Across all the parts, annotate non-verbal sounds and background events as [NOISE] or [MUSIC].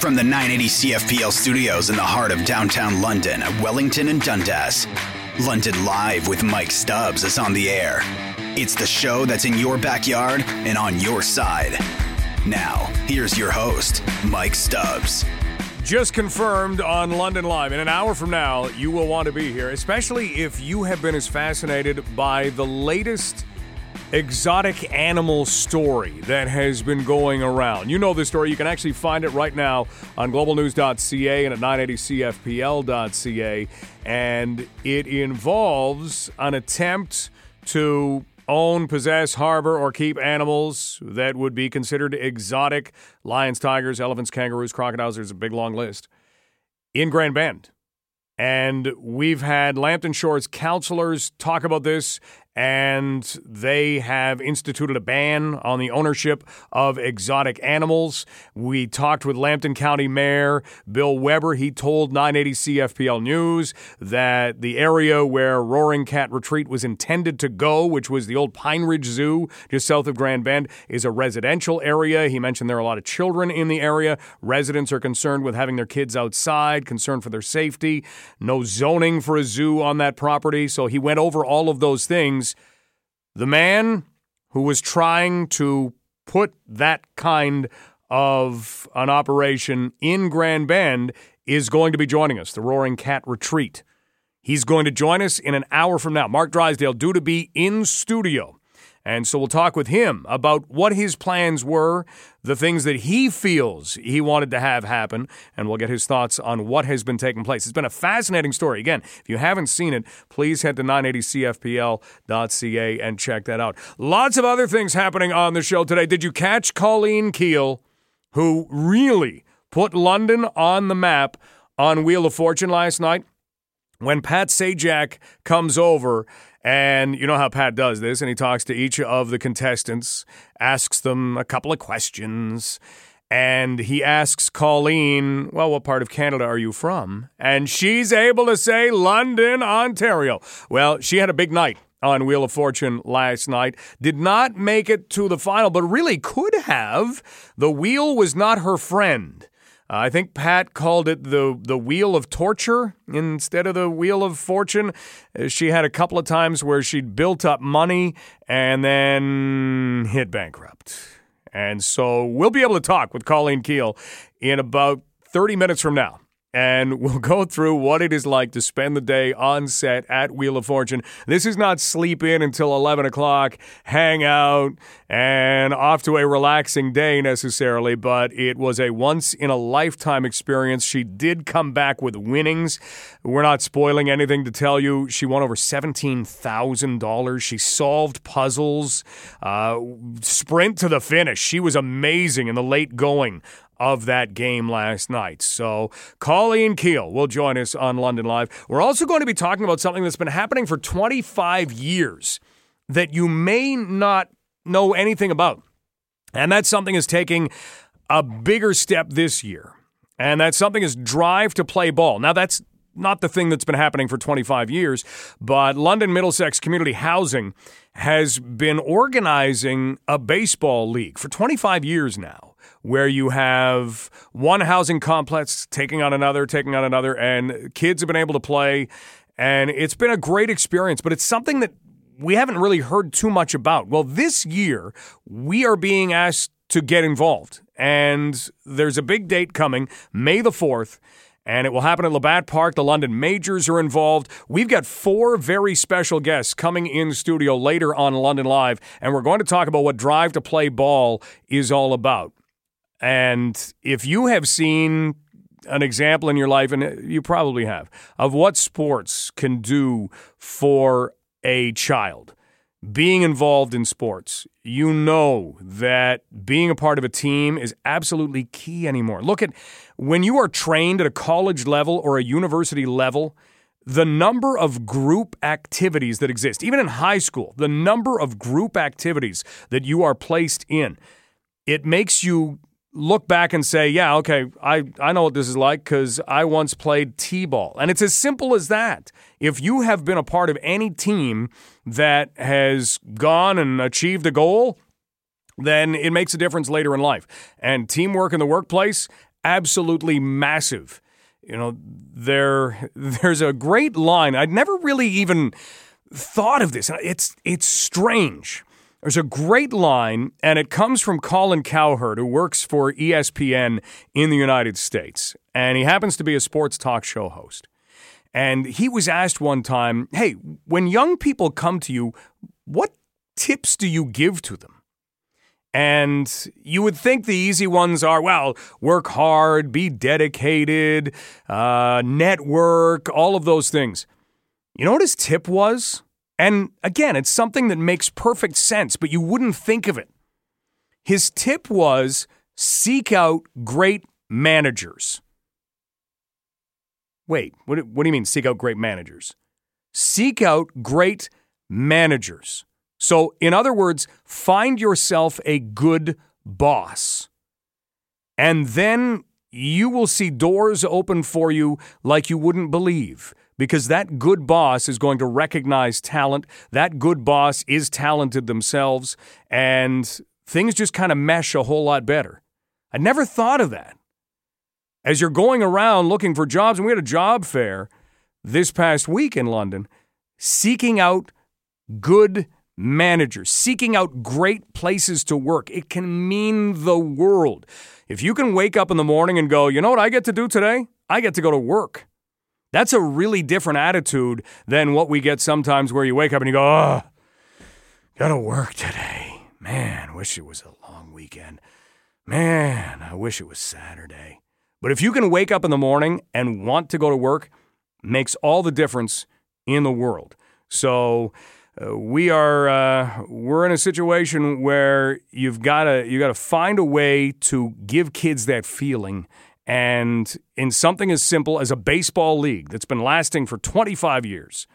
From the 980 CFPL studios in the heart of downtown London, Wellington, and Dundas, London Live with Mike Stubbs is on the air. It's the show that's in your backyard and on your side. Now, here's your host, Mike Stubbs. Just confirmed on London Live. In an hour from now, you will want to be here, especially if you have been as fascinated by the latest exotic animal story that has been going around. You know the story. You can actually find it right now on globalnews.ca and at 980cfpl.ca. And it involves an attempt to own, possess, harbor, or keep animals that would be considered exotic lions, tigers, elephants, kangaroos, crocodiles. There's a big long list in Grand Bend. And we've had Lambton Shores counselors talk about this and they have instituted a ban on the ownership of exotic animals. We talked with Lambton County Mayor Bill Weber. He told 980 CFPL News that the area where Roaring Cat Retreat was intended to go, which was the old Pine Ridge Zoo just south of Grand Bend, is a residential area. He mentioned there are a lot of children in the area. Residents are concerned with having their kids outside, concerned for their safety. No zoning for a zoo on that property. So he went over all of those things the man who was trying to put that kind of an operation in Grand Bend is going to be joining us, the Roaring Cat Retreat. He's going to join us in an hour from now. Mark Drysdale, due to be in studio. And so we'll talk with him about what his plans were, the things that he feels he wanted to have happen, and we'll get his thoughts on what has been taking place. It's been a fascinating story. Again, if you haven't seen it, please head to 980cfpl.ca and check that out. Lots of other things happening on the show today. Did you catch Colleen Keel, who really put London on the map on Wheel of Fortune last night? When Pat Sajak comes over and you know how Pat does this, and he talks to each of the contestants, asks them a couple of questions, and he asks Colleen, Well, what part of Canada are you from? And she's able to say London, Ontario. Well, she had a big night on Wheel of Fortune last night. Did not make it to the final, but really could have. The wheel was not her friend. Uh, I think Pat called it the the wheel of torture instead of the wheel of fortune. Uh, she had a couple of times where she'd built up money and then hit bankrupt. And so we'll be able to talk with Colleen Keel in about 30 minutes from now and [LAUGHS] we'll go through what it is like to spend the day on set at Wheel of Fortune. This is not sleep in until 11 o'clock, hang out, and off to a relaxing day necessarily, but it was a once in a lifetime experience. She did come back with winnings. We're not spoiling anything to tell you. She won over $17,000. She solved puzzles, uh, sprint to the finish. She was amazing in the late going of that game last night. So, Colleen Keel will join us on London Live. We're also going to be talking about something that's been happening for 25 years that you may not know anything about. And that something is taking a bigger step this year. And that something is drive to play ball. Now, that's not the thing that's been happening for 25 years, but London Middlesex Community Housing has been organizing a baseball league for 25 years now where you have one housing complex taking on another, taking on another, and kids have been able to play. And it's been a great experience, but it's something that we haven't really heard too much about. Well, this year, we are being asked to get involved. And there's a big date coming, May the 4th and it will happen at Labatt Park. The London Majors are involved. We've got four very special guests coming in studio later on London Live, and we're going to talk about what Drive to Play Ball is all about. And if you have seen an example in your life, and you probably have, of what sports can do for a child, being involved in sports, you know that being a part of a team is absolutely key anymore. Look at when you are trained at a college level or a university level, the number of group activities that exist, even in high school, the number of group activities that you are placed in, it makes you look back and say, yeah, okay, I, I know what this is like because I once played T ball. And it's as simple as that. If you have been a part of any team that has gone and achieved a goal, then it makes a difference later in life. And teamwork in the workplace, absolutely massive. You know, there [LAUGHS] there's a great line. I'd never really even thought of this. It's it's strange. There's a great line, and it comes from Colin Cowherd, who works for ESPN in the United States. And he happens to be a sports talk show host. And he was asked one time, Hey, when young people come to you, what tips do you give to them? And you would think the easy ones are, well, work hard, be dedicated, uh, network, all of those things. You know what his tip was? And again, it's something that makes perfect sense, but you wouldn't think of it. His tip was seek out great managers. Wait, what, do you mean seek out great managers? Seek out great managers. So, in other words, find yourself a good boss. And then you will see doors open for you like you wouldn't believe because that good boss is going to recognize talent. That good boss is talented themselves, and things just kind of mesh a whole lot better. I never thought of that. As you're going around looking for jobs, and we had a job fair this past week in London, seeking out good managers, seeking out great places to work. It can mean the world. If you can wake up in the morning and go, you know what I get to do today? I get to go to work. That's a really different attitude than what we get sometimes where you wake up and you go, oh, gotta work today. Man, wish it was a long weekend. Man, I wish it was Saturday. But if you can wake up in the morning and want to go to work, makes all the difference in the world. So, uh, we are uh, we're in a situation where you've got to you got to find a way to give kids that feeling and in something as simple as a baseball league that's been lasting for 25 years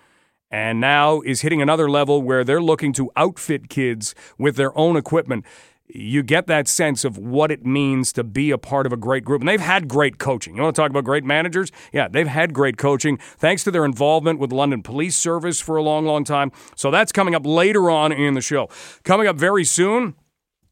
and now is hitting another level where they're looking to outfit kids with their own equipment you get that sense of what it means to be a part of a great group. And they've had great coaching. You want to talk about great managers? Yeah, they've had great coaching thanks to their involvement with London Police Service for a long, long time. So that's coming up later on in the show. Coming up very soon.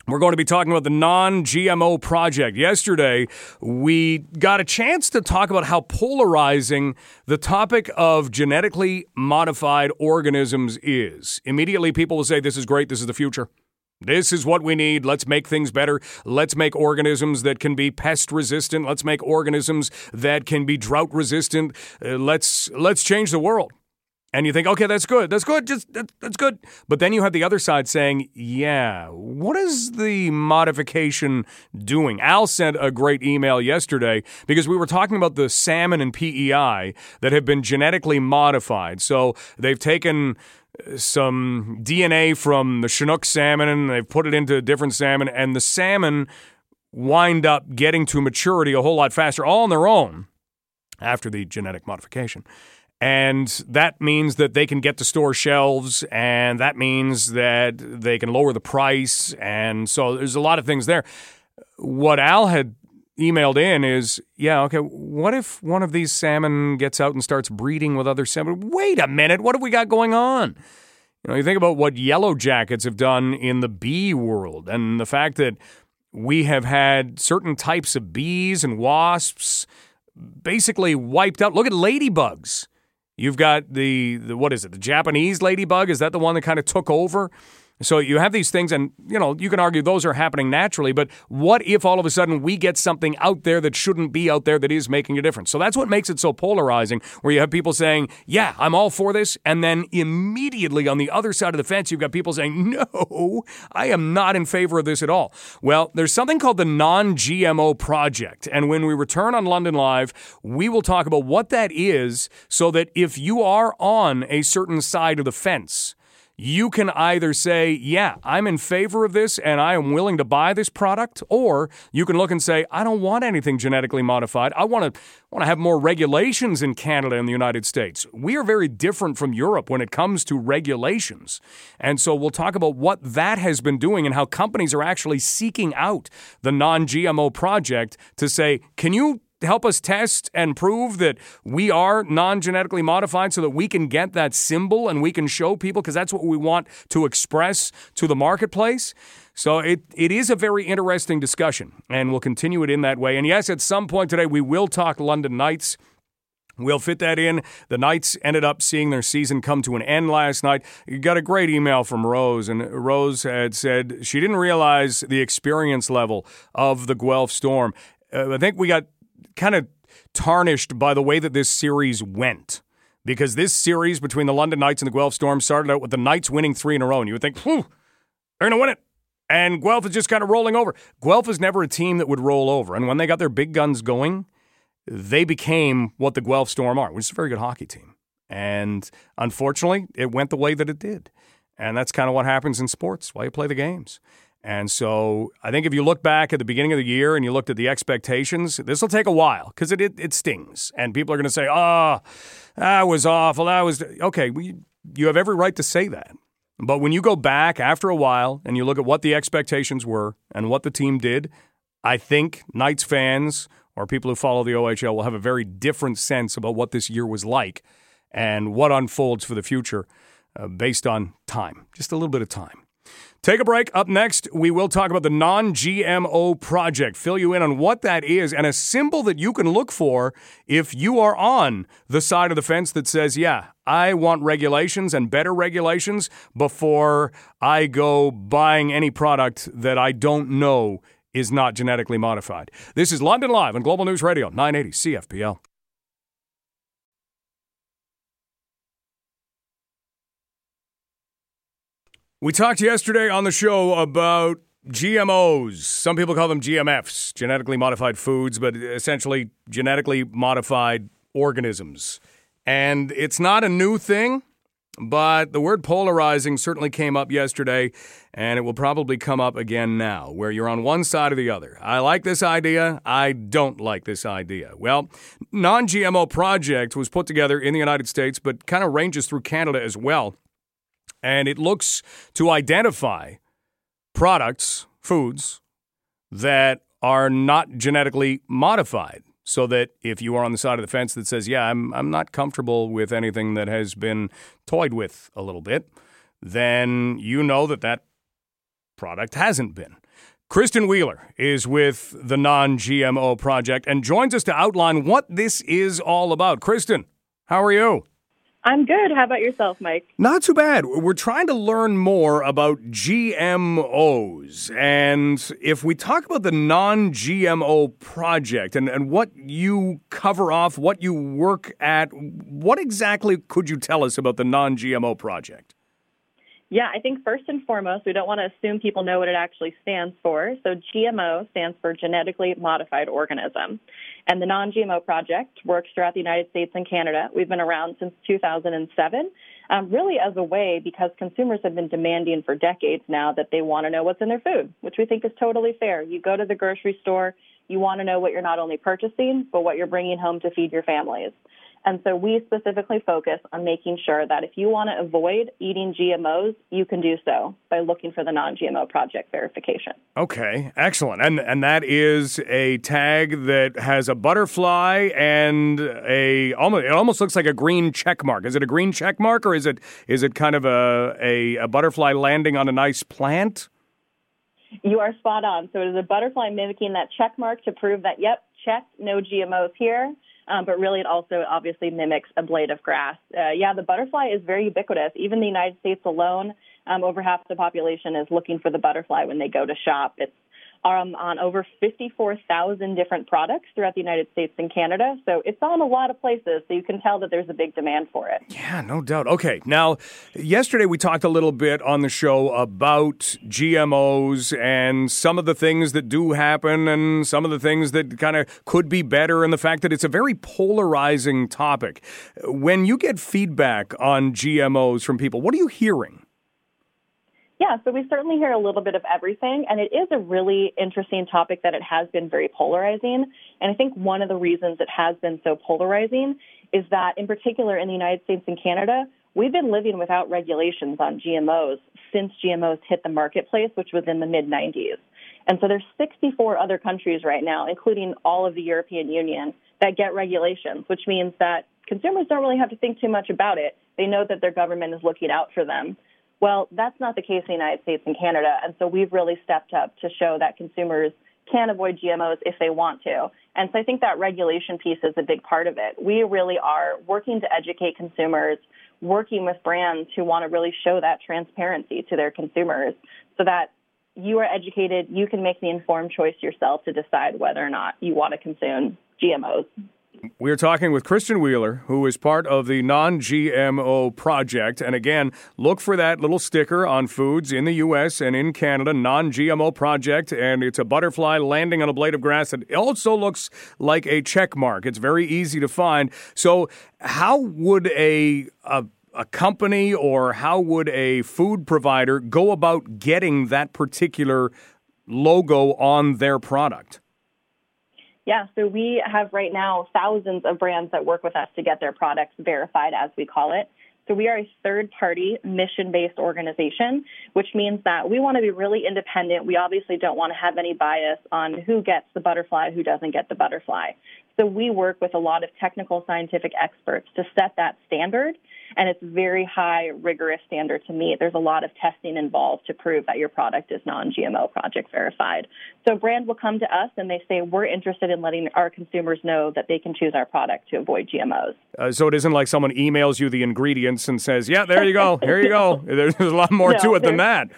We're going to be talking about the non GMO project. Yesterday, we got a chance to talk about how polarizing the topic of genetically modified organisms is. Immediately, people will say, This is great, this is the future. This is what we need. Let's make things better. Let's make organisms that can be pest resistant. Let's make organisms that can be drought resistant. Uh, let's let's change the world. And you think, okay, that's good. That's good. Just that, that's good. But then you have the other side saying, yeah, what is the modification doing? Al sent a great email yesterday because we were talking about the salmon and PEI that have been genetically modified. So they've taken uh, some DNA from the Chinook salmon and they've put it into a different salmon, and the salmon wind up getting to maturity a whole lot faster, all on their own after the genetic modification. And that means that they can get to store shelves, and that means that they can lower the price. And so there's a lot of things there. What Al had emailed in is, yeah, okay, what if one of these salmon gets out and starts breeding with other salmon? Wait a minute, what have we got going on? You know, you think about what yellow jackets have done in the bee world and the fact that we have had certain types of bees and wasps basically wiped out. Look at ladybugs. You've got the, the what is it? The Japanese ladybug? Is that the one that kind of took over? So you have these things, and you know you can argue those are happening naturally. But what if all of a sudden we get something out there that shouldn't be out there that is making a difference? So that's what makes it so polarizing. Where you have people saying, "Yeah, I'm all for this," and then immediately on the other side of the fence, you've got people saying, [LAUGHS] "No, I am not in favor of this at all." Well, there's something called the Non-GMO Project, and when we return on London Live, we will talk about what that is, so that if you are on a certain side of the fence you can either say, Yeah, I'm in favor of this and I am willing to buy this product, or you can look and say, I don't want anything genetically modified. I want to want to have more regulations in Canada and the United States. We are very different from Europe when it comes to regulations. And so we'll talk about what that has been doing and how companies are actually seeking out the non GMO project to say, Can you help us test and prove that we are non genetically modified so that we can get that symbol and we can show people because that's what we want to express to the marketplace? So it, it is a very interesting discussion, and we'll continue it in that way. And yes, at some point today, we will talk London Knights. We'll fit that in. The Knights ended up seeing their season come to an end last night. You got a great email from Rose, and Rose had said she didn't realize the experience level of the Guelph Storm. Uh, I think we got kind of tarnished by the way that this series went. Because this series between the London Knights and the Guelph Storm started out with the Knights winning three in a row. And you would think, whew, they're going to win it. And Guelph is just kind of rolling over. Guelph is never a team that would roll over. And when they got their big guns going, they became what the Guelph Storm are, which is a very good hockey team. And unfortunately, it went the way that it did. And that's kind of what happens in sports why you play the games. And so I think if you look back at the beginning of the year and you looked at the expectations, this will take a while because it, it, it, stings. And people are going to say, oh, that was awful. That was okay. We, you have every right to say that. But when you go back after a while and you look at what the expectations were and what the team did, I think Knights fans or people who follow the OHL will have a very different sense about what this year was like and what unfolds for the future uh, based on time, just a little bit of time. Take a break. Up next, we will talk about the non GMO project, fill you in on what that is, and a symbol that you can look for if you are on the side of the fence that says, yeah, I want regulations and better regulations before I go buying any product that I don't know is not genetically modified. This is London Live on Global News Radio, 980 CFPL. We talked yesterday on the show about GMOs. Some people call them GMFs, genetically modified foods, but essentially genetically modified organisms. And it's not a new thing, but the word polarizing certainly came up yesterday, and it will probably come up again now, where you're on one side or the other. I like this idea, I don't like this idea. Well, Non GMO Project was put together in the United States, but kind of ranges through Canada as well and it looks to identify products, foods that are not genetically modified. So that if you are on the side of the fence that says, yeah, I'm, I'm not comfortable with anything that has been toyed with a little bit, then you know that that product hasn't been. Kristen Wheeler is with the Non GMO Project and joins us to outline what this is all about. Kristen, how are you? I'm good. How about yourself, Mike? Not too bad. We're trying to learn more about GMOs. And if we talk about the non GMO project and, and what you cover off, what you work at, what exactly could you tell us about the non GMO project? Yeah, I think first and foremost, we don't want to assume people know what it actually stands for. So, GMO stands for genetically modified organism. And the Non GMO Project works throughout the United States and Canada. We've been around since 2007, um, really as a way because consumers have been demanding for decades now that they want to know what's in their food, which we think is totally fair. You go to the grocery store, you want to know what you're not only purchasing, but what you're bringing home to feed your families. And so we specifically focus on making sure that if you want to avoid eating GMOs, you can do so by looking for the non-GMO project verification. Okay, excellent. And and that is a tag that has a butterfly and a almost it almost looks like a green check mark. Is it a green check mark or is it is it kind of a, a, a butterfly landing on a nice plant? You are spot on. So it is a butterfly mimicking that check mark to prove that yep, check, no GMOs here um, but really it also obviously mimics a blade of grass. Uh, yeah, the butterfly is very ubiquitous. Even the United States alone, um, over half the population is looking for the butterfly when they go to shop. It's um, on over 54,000 different products throughout the United States and Canada. So it's on a lot of places. So you can tell that there's a big demand for it. Yeah, no doubt. Okay. Now, yesterday we talked a little bit on the show about GMOs and some of the things that do happen and some of the things that kind of could be better and the fact that it's a very polarizing topic. When you get feedback on GMOs from people, what are you hearing? Yeah, so we certainly hear a little bit of everything, and it is a really interesting topic that it has been very polarizing. And I think one of the reasons it has been so polarizing is that, in particular, in the United States and Canada, we've been living without regulations on GMOs since GMOs hit the marketplace, which was in the mid 90s. And so there's 64 other countries right now, including all of the European Union, that get regulations, which means that consumers don't really have to think too much about it. They know that their government is looking out for them. Well, that's not the case in the United States and Canada. And so we've really stepped up to show that consumers can avoid GMOs if they want to. And so I think that regulation piece is a big part of it. We really are working to educate consumers, working with brands who want to really show that transparency to their consumers so that you are educated, you can make the informed choice yourself to decide whether or not you want to consume GMOs. We're talking with Kristen Wheeler, who is part of the Non GMO Project. And again, look for that little sticker on foods in the U.S. and in Canada, Non GMO Project. And it's a butterfly landing on a blade of grass. It also looks like a check mark. It's very easy to find. So, how would a, a a company or how would a food provider go about getting that particular logo on their product? Yeah, so we have right now thousands of brands that work with us to get their products verified, as we call it. So we are a third party mission based organization, which means that we want to be really independent. We obviously don't want to have any bias on who gets the butterfly, who doesn't get the butterfly. So we work with a lot of technical scientific experts to set that standard and it's very high rigorous standard to meet. There's a lot of testing involved to prove that your product is non-GMO project verified. So brand will come to us and they say we're interested in letting our consumers know that they can choose our product to avoid GMOs. Uh, so it isn't like someone emails you the ingredients and says, "Yeah, there you go, here you go." [LAUGHS] There's a lot more no, to it than that.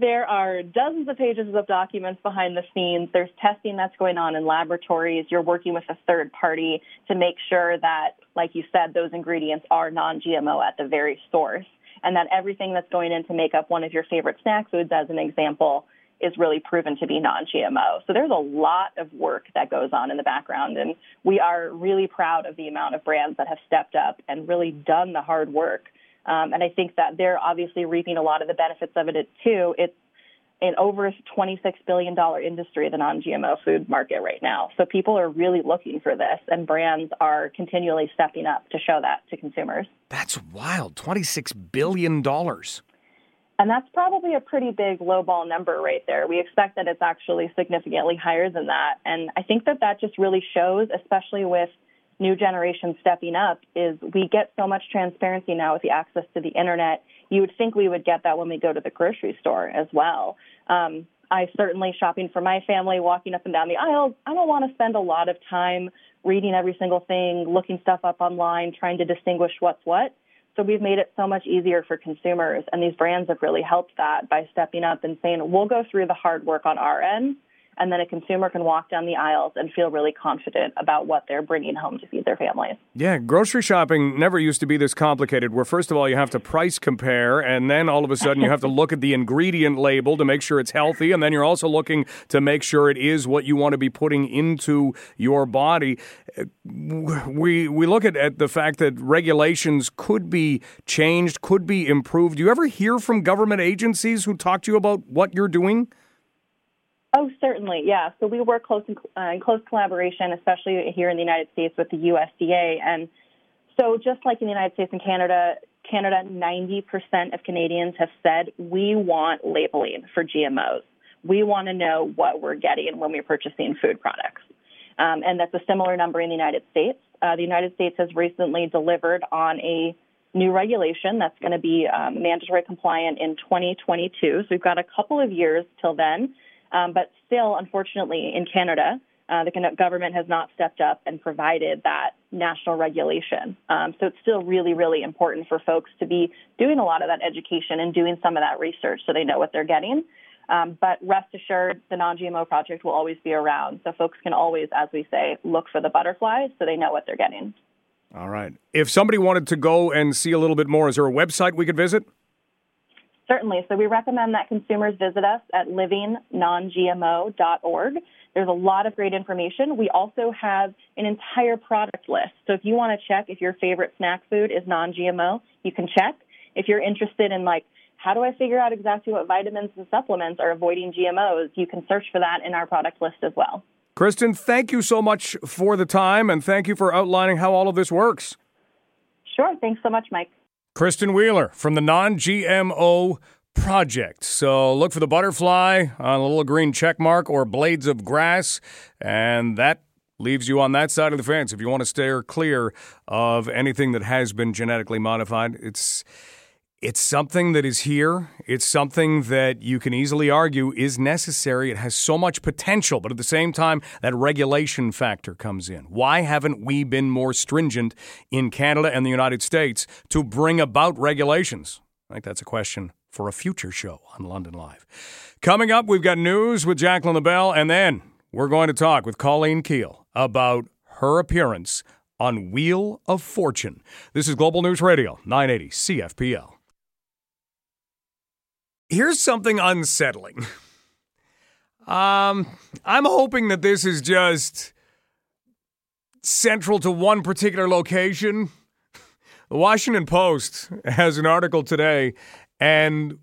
There are dozens of pages of documents behind the scenes. There's testing that's going on in laboratories. You're working with a third party to make sure that, like you said, those ingredients are non GMO at the very source, and that everything that's going in to make up one of your favorite snack foods, as an example, is really proven to be non GMO. So there's a lot of work that goes on in the background, and we are really proud of the amount of brands that have stepped up and really done the hard work um, and I think that they're obviously reaping a lot of the benefits of it too. It's an over $26 billion industry, the non GMO food market right now. So people are really looking for this, and brands are continually stepping up to show that to consumers. That's wild $26 billion. And that's probably a pretty big lowball number right there. We expect that it's actually significantly higher than that. And I think that that just really shows, especially with new generation stepping up is we get so much transparency now with the access to the internet. You would think we would get that when we go to the grocery store as well. Um, I certainly shopping for my family, walking up and down the aisles. I don't want to spend a lot of time reading every single thing, looking stuff up online, trying to distinguish what's what. So we've made it so much easier for consumers, and these brands have really helped that by stepping up and saying, "We'll go through the hard work on our end." And then a consumer can walk down the aisles and feel really confident about what they're bringing home to feed their families. Yeah, grocery shopping never used to be this complicated. Where first of all you have to price compare, and then all of a sudden you have to look at the ingredient label to make sure it's healthy, and then you're also looking to make sure it is what you want to be putting into your body. We we look at, at the fact that regulations could be changed, could be improved. Do you ever hear from government agencies who talk to you about what you're doing? Oh, certainly, yeah. So we work close in, uh, in close collaboration, especially here in the United States with the USDA. And so, just like in the United States and Canada, Canada, 90% of Canadians have said we want labeling for GMOs. We want to know what we're getting when we're purchasing food products. Um, and that's a similar number in the United States. Uh, the United States has recently delivered on a new regulation that's going to be um, mandatory compliant in 2022. So we've got a couple of years till then. Um, but still, unfortunately, in Canada, uh, the government has not stepped up and provided that national regulation. Um, so it's still really, really important for folks to be doing a lot of that education and doing some of that research so they know what they're getting. Um, but rest assured, the non GMO project will always be around. So folks can always, as we say, look for the butterflies so they know what they're getting. All right. If somebody wanted to go and see a little bit more, is there a website we could visit? Certainly. So we recommend that consumers visit us at livingnongmo.org. There's a lot of great information. We also have an entire product list. So if you want to check if your favorite snack food is non-GMO, you can check. If you're interested in like how do I figure out exactly what vitamins and supplements are avoiding GMOs, you can search for that in our product list as well. Kristen, thank you so much for the time and thank you for outlining how all of this works. Sure. Thanks so much, Mike. Kristen Wheeler from the Non GMO project. So look for the butterfly on a little green check mark or blades of grass, and that leaves you on that side of the fence. If you want to steer clear of anything that has been genetically modified, it's it's something that is here. It's something that you can easily argue is necessary. It has so much potential, but at the same time, that regulation factor comes in. Why haven't we been more stringent in Canada and the United States to bring about regulations? I think that's a question for a future show on London Live. Coming up, we've got news with Jacqueline LaBelle, and then we're going to talk with Colleen Keel about her appearance on Wheel of Fortune. This is Global News Radio, 980 CFPL. Here's something unsettling. Um, I'm hoping that this is just central to one particular location. The Washington Post has an article today, and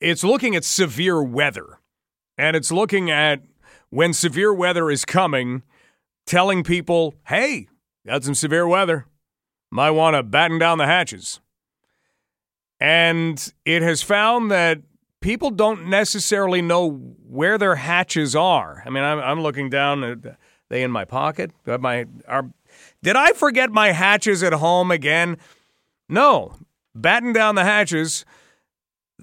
it's looking at severe weather. And it's looking at when severe weather is coming, telling people, hey, got some severe weather. Might want to batten down the hatches. And it has found that people don't necessarily know where their hatches are. I mean, I'm, I'm looking down. Are they in my pocket? My are, did I forget my hatches at home again? No. Batten down the hatches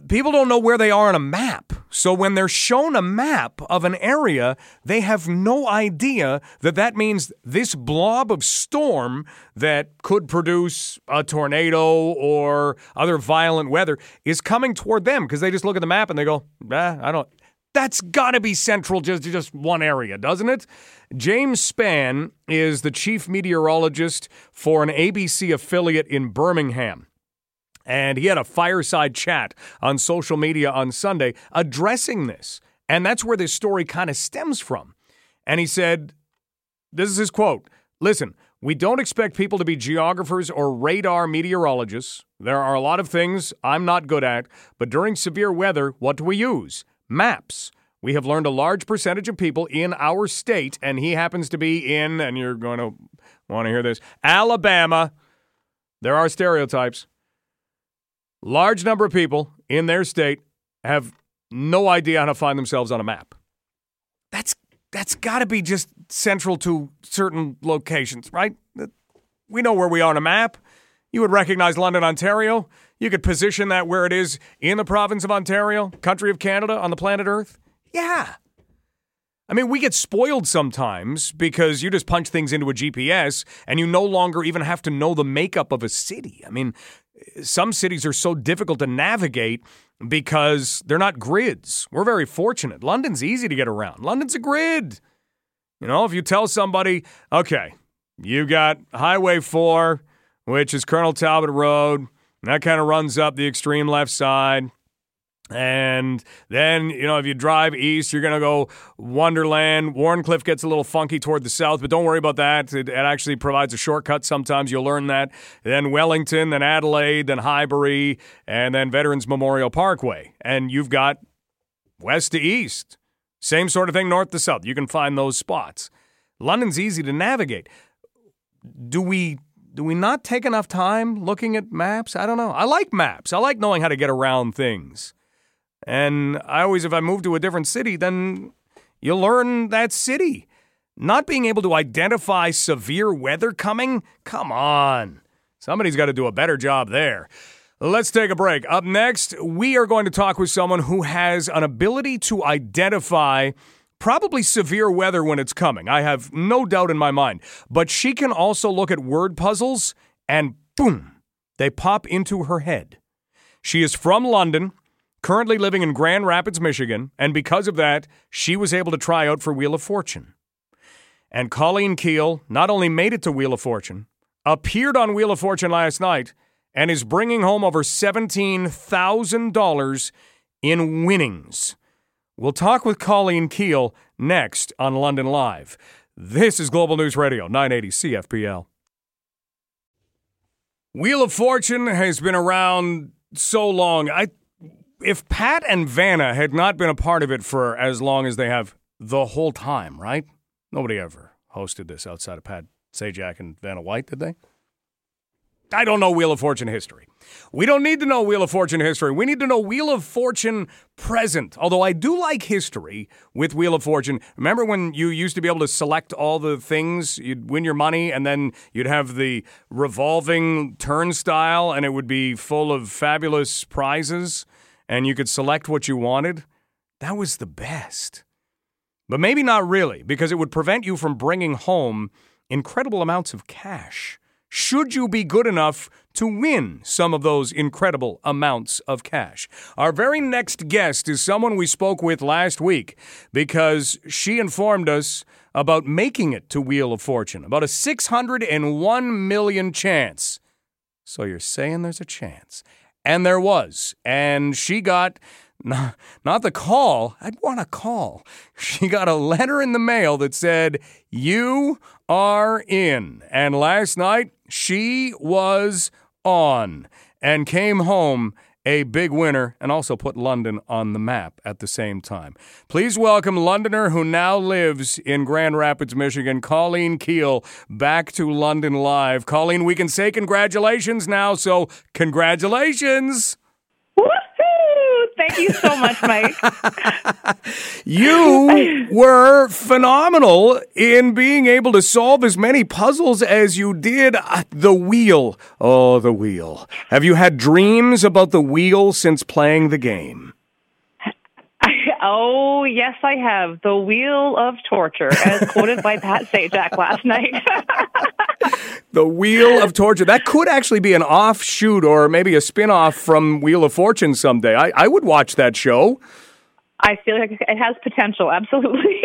people don't know where they are on a map. So when they're shown a map of an area, they have no idea that that means this blob of storm that could produce a tornado or other violent weather is coming toward them because they just look at the map and they go, I don't. That's got to be central just to just one area, doesn't it? James Spann is the chief meteorologist for an ABC affiliate in Birmingham. And he had a fireside chat on social media on Sunday addressing this. And that's where this story kind of stems from. And he said, This is his quote Listen, we don't expect people to be geographers or radar meteorologists. There are a lot of things I'm not good at, but during severe weather, what do we use? Maps. We have learned a large percentage of people in our state, and he happens to be in, and you're going to want to hear this, Alabama. There are stereotypes. Large number of people in their state have no idea how to find themselves on a map. That's that's got to be just central to certain locations, right? We know where we are on a map. You would recognize London, Ontario. You could position that where it is in the province of Ontario, country of Canada, on the planet Earth. Yeah. I mean, we get spoiled sometimes because you just punch things into a GPS and you no longer even have to know the makeup of a city. I mean, some cities are so difficult to navigate because they're not grids. We're very fortunate. London's easy to get around. London's a grid. You know, if you tell somebody, okay, you got Highway 4, which is Colonel Talbot Road, that kind of runs up the extreme left side. And then, you know, if you drive east, you're going to go Wonderland. Wharncliffe gets a little funky toward the south, but don't worry about that. It, it, actually provides a shortcut sometimes. You'll learn that. Then Wellington, then Adelaide, then Highbury, and then Veterans Memorial Parkway. And you've got west to east. Same sort of thing, north to south. You can find those spots. London's easy to navigate. Do we do we not take enough time looking at maps? I don't know. I like maps. I like knowing how to get around things. And I always, if I move to a different city, then you learn that city. Not being able to identify severe weather coming? Come on. Somebody's got to do a better job there. Let's take a break. Up next, we are going to talk with someone who has an ability to identify probably severe weather when it's coming. I have no doubt in my mind. But she can also look at word puzzles and boom, they pop into her head. She is from London currently living in Grand Rapids, Michigan, and because of that, she was able to try out for Wheel of Fortune. And Colleen Keel not only made it to Wheel of Fortune, appeared on Wheel of Fortune last night, and is bringing home over $17,000 in winnings. We'll talk with Colleen Keel next on London Live. This is Global News Radio, 980 CFPL. Wheel of Fortune has been around so long. I if Pat and Vanna had not been a part of it for as long as they have the whole time, right? Nobody ever hosted this outside of Pat Sajak and Vanna White, did they? I don't know Wheel of Fortune history. We don't need to know Wheel of Fortune history. We need to know Wheel of Fortune present. Although I do like history with Wheel of Fortune. Remember when you used to be able to select all the things? You'd win your money and then you'd have the revolving turnstile and it would be full of fabulous prizes and you could select what you wanted? That was the best. But maybe not really, because it would prevent you from bringing home incredible amounts of cash. Should you be good enough to win some of those incredible amounts of cash? Our very next guest is someone we spoke with last week because she informed us about making it to Wheel of Fortune, about a 601 million chance. So you're saying there's a chance. And there was. And she got not, not the call. I'd want a call. She got a letter in the mail that said, You are in. And last night, she was on and came home a big winner and also put London on the map at the same time. Please welcome Londoner who now lives in Grand Rapids, Michigan, Colleen Keel, back to London Live. Colleen, we can say congratulations now, so congratulations. Thank you so much, Mike. [LAUGHS] you were phenomenal in being able to solve as many puzzles as you did. The wheel. Oh, the wheel. Have you had dreams about the wheel since playing the game? Oh, yes, I have. The Wheel of Torture, as [LAUGHS] quoted by Pat Sajak last night. [LAUGHS] the Wheel of Torture. That could actually be an offshoot or maybe a spinoff from Wheel of Fortune someday. I, I would watch that show. I feel like it has potential, absolutely.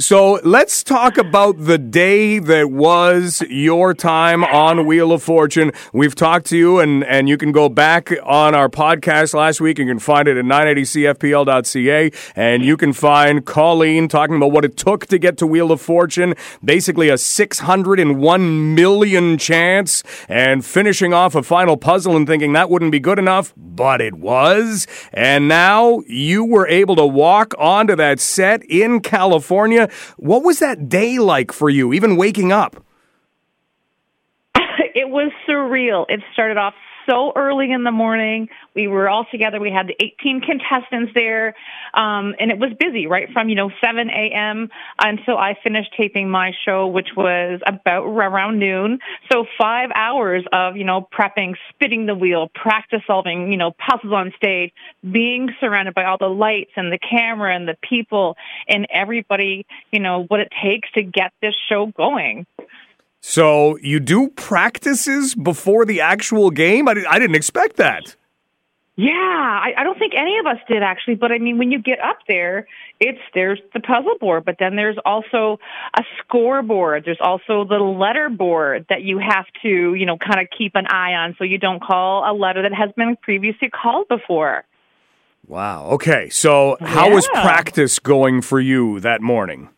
So let's talk about the day that was your time on Wheel of Fortune. We've talked to you, and, and you can go back on our podcast last week. And you can find it at 980cfpl.ca, and you can find Colleen talking about what it took to get to Wheel of Fortune. Basically, a 601 million chance, and finishing off a final puzzle and thinking that wouldn't be good enough, but it was. And now you were able to walk onto that set in California what was that day like for you, even waking up? It was surreal. It started off so early in the morning. We were all together. We had the 18 contestants there, um, and it was busy right from you know 7 a.m. until I finished taping my show, which was about around noon. So five hours of you know prepping, spinning the wheel, practice solving, you know puzzles on stage, being surrounded by all the lights and the camera and the people and everybody. You know what it takes to get this show going. So you do practices before the actual game? I, I didn't expect that. Yeah, I, I don't think any of us did actually. But I mean, when you get up there, it's there's the puzzle board, but then there's also a scoreboard. There's also the letter board that you have to, you know, kind of keep an eye on so you don't call a letter that has been previously called before. Wow. Okay. So, how yeah. was practice going for you that morning?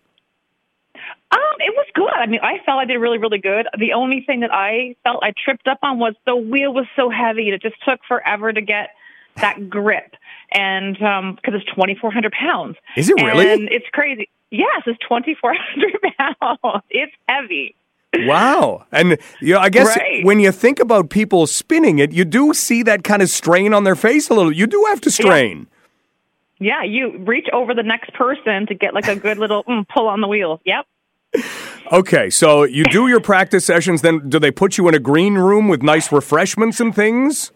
Um, it was good. I mean, I felt I did really, really good. The only thing that I felt I tripped up on was the wheel was so heavy. It just took forever to get that grip, and because um, it's twenty four hundred pounds. Is it really? And it's crazy. Yes, it's twenty four hundred [LAUGHS] pounds. It's heavy. Wow. And you know, I guess right. when you think about people spinning it, you do see that kind of strain on their face a little. You do have to strain. Yeah, yeah you reach over the next person to get like a good little mm, pull on the wheel. Yep. Okay, so you do your practice sessions, then do they put you in a green room with nice refreshments and things?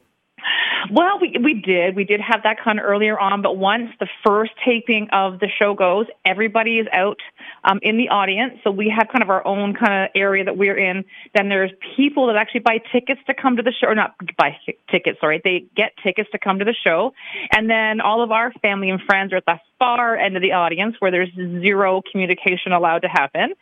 Well, we we did. We did have that kind of earlier on, but once the first taping of the show goes, everybody is out um, in the audience. So we have kind of our own kind of area that we're in. Then there's people that actually buy tickets to come to the show, or not buy tickets, sorry. They get tickets to come to the show. And then all of our family and friends are at the far end of the audience where there's zero communication allowed to happen.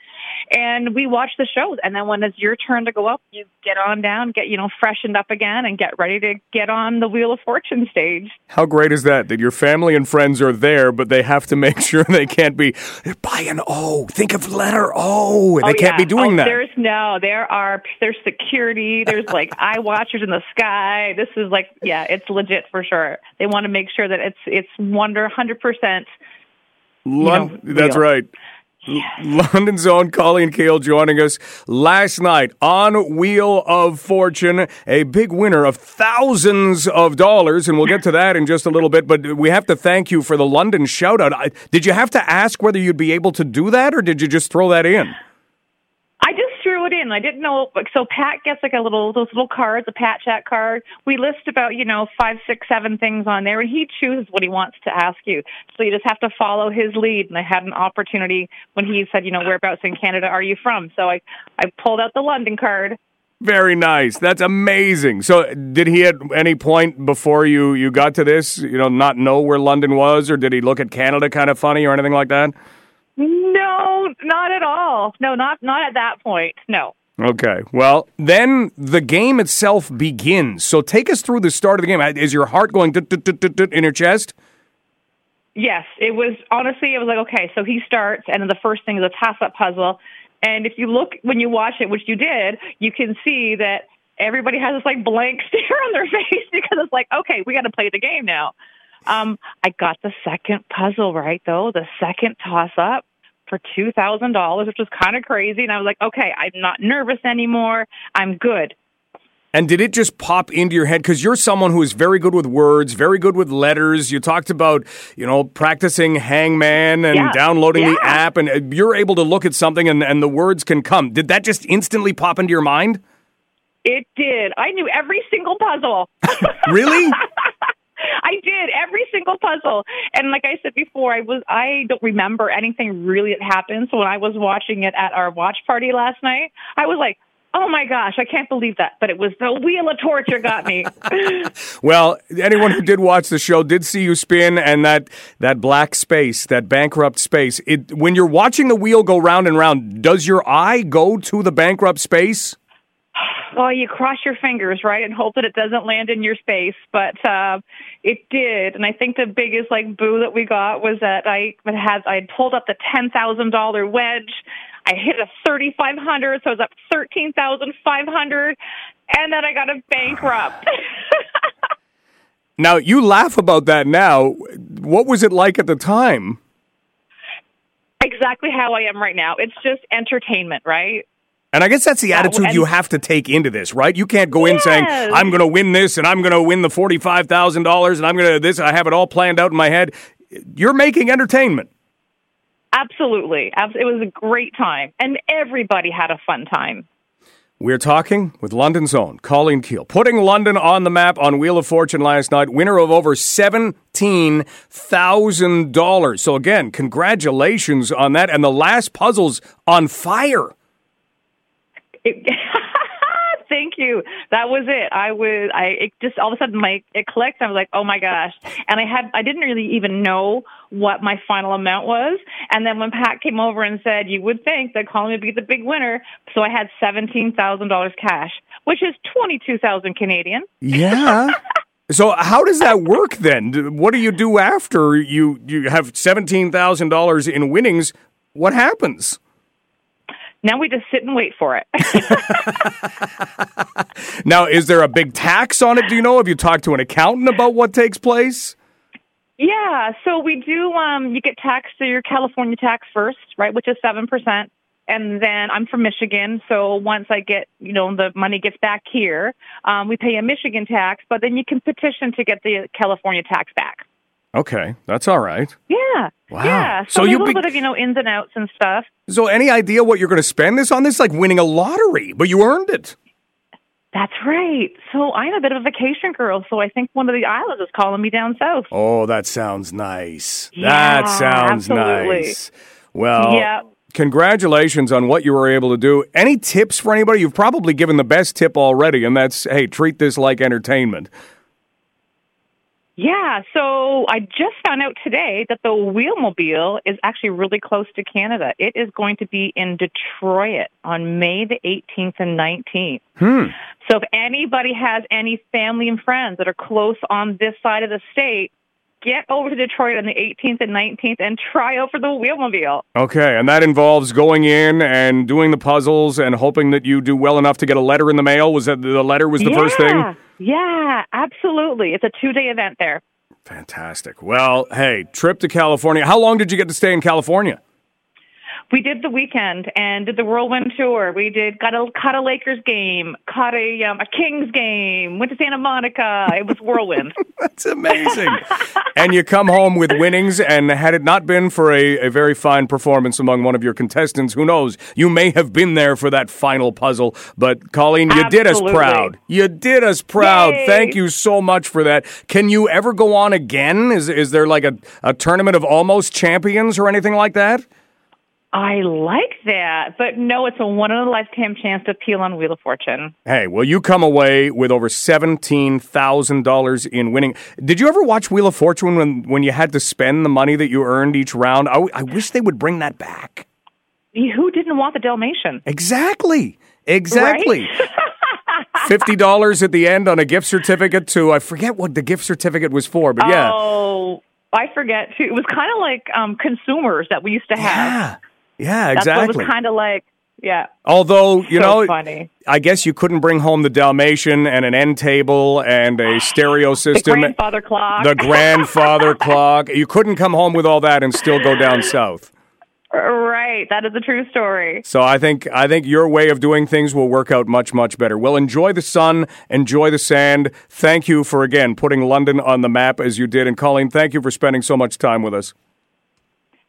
And we watch the shows. And then when it's your turn to go up, you get on down, get, you know, freshened up again and get ready to get on the Wheel of Fortune stage. How great is that? That your family and friends are there, but they have to make [LAUGHS] sure they can't be by an O. Think of letter O. They oh, can't yeah. be doing oh, that. There's no, there are, there's security. There's like [LAUGHS] eye watchers in the sky. This is like, yeah, it's legit for sure. They want to make sure that it's, it's wonder 100% Lon- know, that's right. [LAUGHS] London's own Colleen Keel joining us last night on Wheel of Fortune, a big winner of thousands of dollars, and we'll get to that in just a little bit. But we have to thank you for the London shout out. Did you have to ask whether you'd be able to do that, or did you just throw that in? It in. I didn't know. So Pat gets like a little those little cards, a Pat Chat card. We list about you know five, six, seven things on there, and he chooses what he wants to ask you. So you just have to follow his lead. And I had an opportunity when he said, you know, whereabouts in Canada are you from? So I I pulled out the London card. Very nice. That's amazing. So, did he at any point before you you got to this, you know, not know where London was, or did he look at Canada kind of funny or anything like that? No, not at all. No, not not at that point. No. Okay. Well, then the game itself begins. So take us through the start of the game. Is your heart going in your chest? Yes, it was honestly it was like okay, so he starts and then the first thing is a toss up puzzle. And if you look when you watch it, which you did, you can see that everybody has this like blank [LAUGHS] stare on their face [LAUGHS] because it's like, okay, we got to play the game now. Um, I got the second puzzle right though, the second toss up for two thousand dollars, which was kind of crazy. And I was like, okay, I'm not nervous anymore. I'm good. And did it just pop into your head? Because you're someone who is very good with words, very good with letters. You talked about, you know, practicing Hangman and yeah. downloading yeah. the app, and uh, you're able to look at something and, and the words can come. Did that just instantly pop into your mind? It did. I knew every single puzzle. [LAUGHS] really? [LAUGHS] [LAUGHS] I did every single puzzle. And like I said before, I was I don't remember anything really that happened. So when I was watching it at our watch party last night, I was like, Oh my gosh, I can't believe that. But it was the wheel of torture got me. [LAUGHS] well, anyone who did watch the show did see you spin and that that black space, that bankrupt space. It when you're watching the wheel go round and round, does your eye go to the bankrupt space? Well, you cross your fingers, right, and hope that it doesn't land in your space. But uh, it did, and I think the biggest like boo that we got was that I had I had pulled up the ten thousand dollar wedge. I hit a thirty five hundred, so I was up thirteen thousand five hundred, and then I got a bankrupt. [LAUGHS] now you laugh about that now. What was it like at the time? Exactly how I am right now. It's just entertainment, right? And I guess that's the oh, attitude you have to take into this, right? You can't go in yes. saying, I'm going to win this and I'm going to win the $45,000 and I'm going to this. I have it all planned out in my head. You're making entertainment. Absolutely. It was a great time. And everybody had a fun time. We're talking with London's own Colleen Keel, putting London on the map on Wheel of Fortune last night, winner of over $17,000. So, again, congratulations on that. And the last puzzle's on fire. It, [LAUGHS] thank you. That was it. I was. I it just all of a sudden my it clicked. I was like, oh my gosh! And I had I didn't really even know what my final amount was. And then when Pat came over and said, you would think that Colin would be the big winner, so I had seventeen thousand dollars cash, which is twenty two thousand Canadian. Yeah. [LAUGHS] So how does that work then? What do you do after you you have seventeen thousand dollars in winnings? What happens? Now we just sit and wait for it. [LAUGHS] now, is there a big tax on it? Do you know? Have you talked to an accountant about what takes place? Yeah, so we do. Um, you get taxed to your California tax first, right, which is seven percent, and then I'm from Michigan. So once I get, you know, the money gets back here, um, we pay a Michigan tax, but then you can petition to get the California tax back. Okay, that's all right. Yeah. Wow. Yeah. So, so you a little be- bit of you know ins and outs and stuff. So any idea what you're going to spend this on? This like winning a lottery, but you earned it. That's right. So I'm a bit of a vacation girl, so I think one of the islands is calling me down south. Oh, that sounds nice. Yeah, that sounds absolutely. nice. Well, yeah. Congratulations on what you were able to do. Any tips for anybody? You've probably given the best tip already, and that's hey, treat this like entertainment. Yeah, so I just found out today that the Wheelmobile is actually really close to Canada. It is going to be in Detroit on May the 18th and 19th. Hmm. So if anybody has any family and friends that are close on this side of the state, get over to Detroit on the 18th and 19th and try out for the Wheelmobile. Okay, and that involves going in and doing the puzzles and hoping that you do well enough to get a letter in the mail. Was that the letter was the yeah, first thing? Yeah, absolutely. It's a two-day event there. Fantastic. Well, hey, trip to California. How long did you get to stay in California? We did the weekend and did the whirlwind tour. We did got a caught a Lakers game, caught a um, a Kings game, went to Santa Monica. It was whirlwind. [LAUGHS] That's amazing. and you come home with winnings, and had it not been for a, a very fine performance among one of your contestants, who knows? You may have been there for that final puzzle. But Colleen, you did us proud. You did us proud. Yay. Thank you so much for that. Can you ever go on again? Is is there like a, a tournament of almost champions or anything like that? I like that, but no, it's a one in a lifetime chance to appeal on Wheel of Fortune. Hey, well, you come away with over seventeen thousand dollars in winning. Did you ever watch Wheel of Fortune when when you had to spend the money that you earned each round? I, I wish they would bring that back. Who didn't want the Dalmatian? Exactly, exactly. [LAUGHS] [LAUGHS] Fifty dollars at the end on a gift certificate to I forget what the gift certificate was for, but yeah, Oh, I forget too. It was kind of like um, consumers that we used to have. yeah, yeah, That's what it exactly. was kind of like. Yeah. Although you So know, funny. I guess you couldn't bring home the Dalmatian and an end table and a stereo The system. grandfather clock. the grandfather [LAUGHS] clock. You couldn't come home with all that and still go down south. right. That is a true story. So I think I think your way of doing things will work out much much better. Well, enjoy the sun, enjoy the sand. Thank you for again putting London on the map as you did, and Colleen, thank you for spending so much time with us.